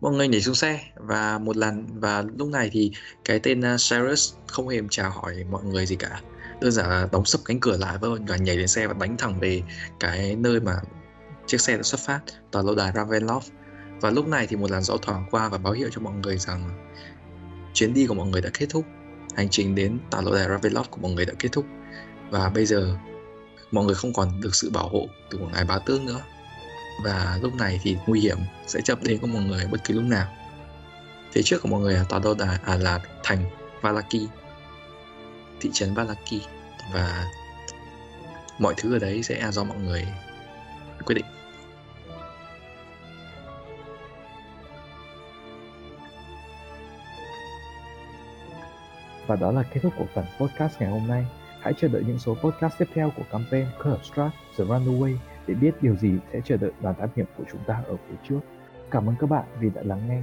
mọi người nhảy xuống xe và một lần và lúc này thì cái tên uh, Cyrus không hề chào hỏi mọi người gì cả. Đơn giản là đóng sập cánh cửa lại và và nhảy lên xe và đánh thẳng về cái nơi mà chiếc xe đã xuất phát tòa lâu đài Ravenloft. Và lúc này thì một làn gió thoảng qua và báo hiệu cho mọi người rằng chuyến đi của mọi người đã kết thúc. Hành trình đến tòa lâu đài Ravenloft của mọi người đã kết thúc. Và bây giờ mọi người không còn được sự bảo hộ từ của ngài bá tước nữa và lúc này thì nguy hiểm sẽ chậm đến của mọi người bất cứ lúc nào. Phía trước của mọi người là tòa đô đà à, là thành Valaki thị trấn Valaki. Và mọi thứ ở đấy sẽ do mọi người quyết định. Và đó là kết thúc của phần podcast ngày hôm nay. Hãy chờ đợi những số podcast tiếp theo của campaign Curve Strat The Runaway để biết điều gì sẽ chờ đợi đoàn thám hiểm của chúng ta ở phía trước. Cảm ơn các bạn vì đã lắng nghe.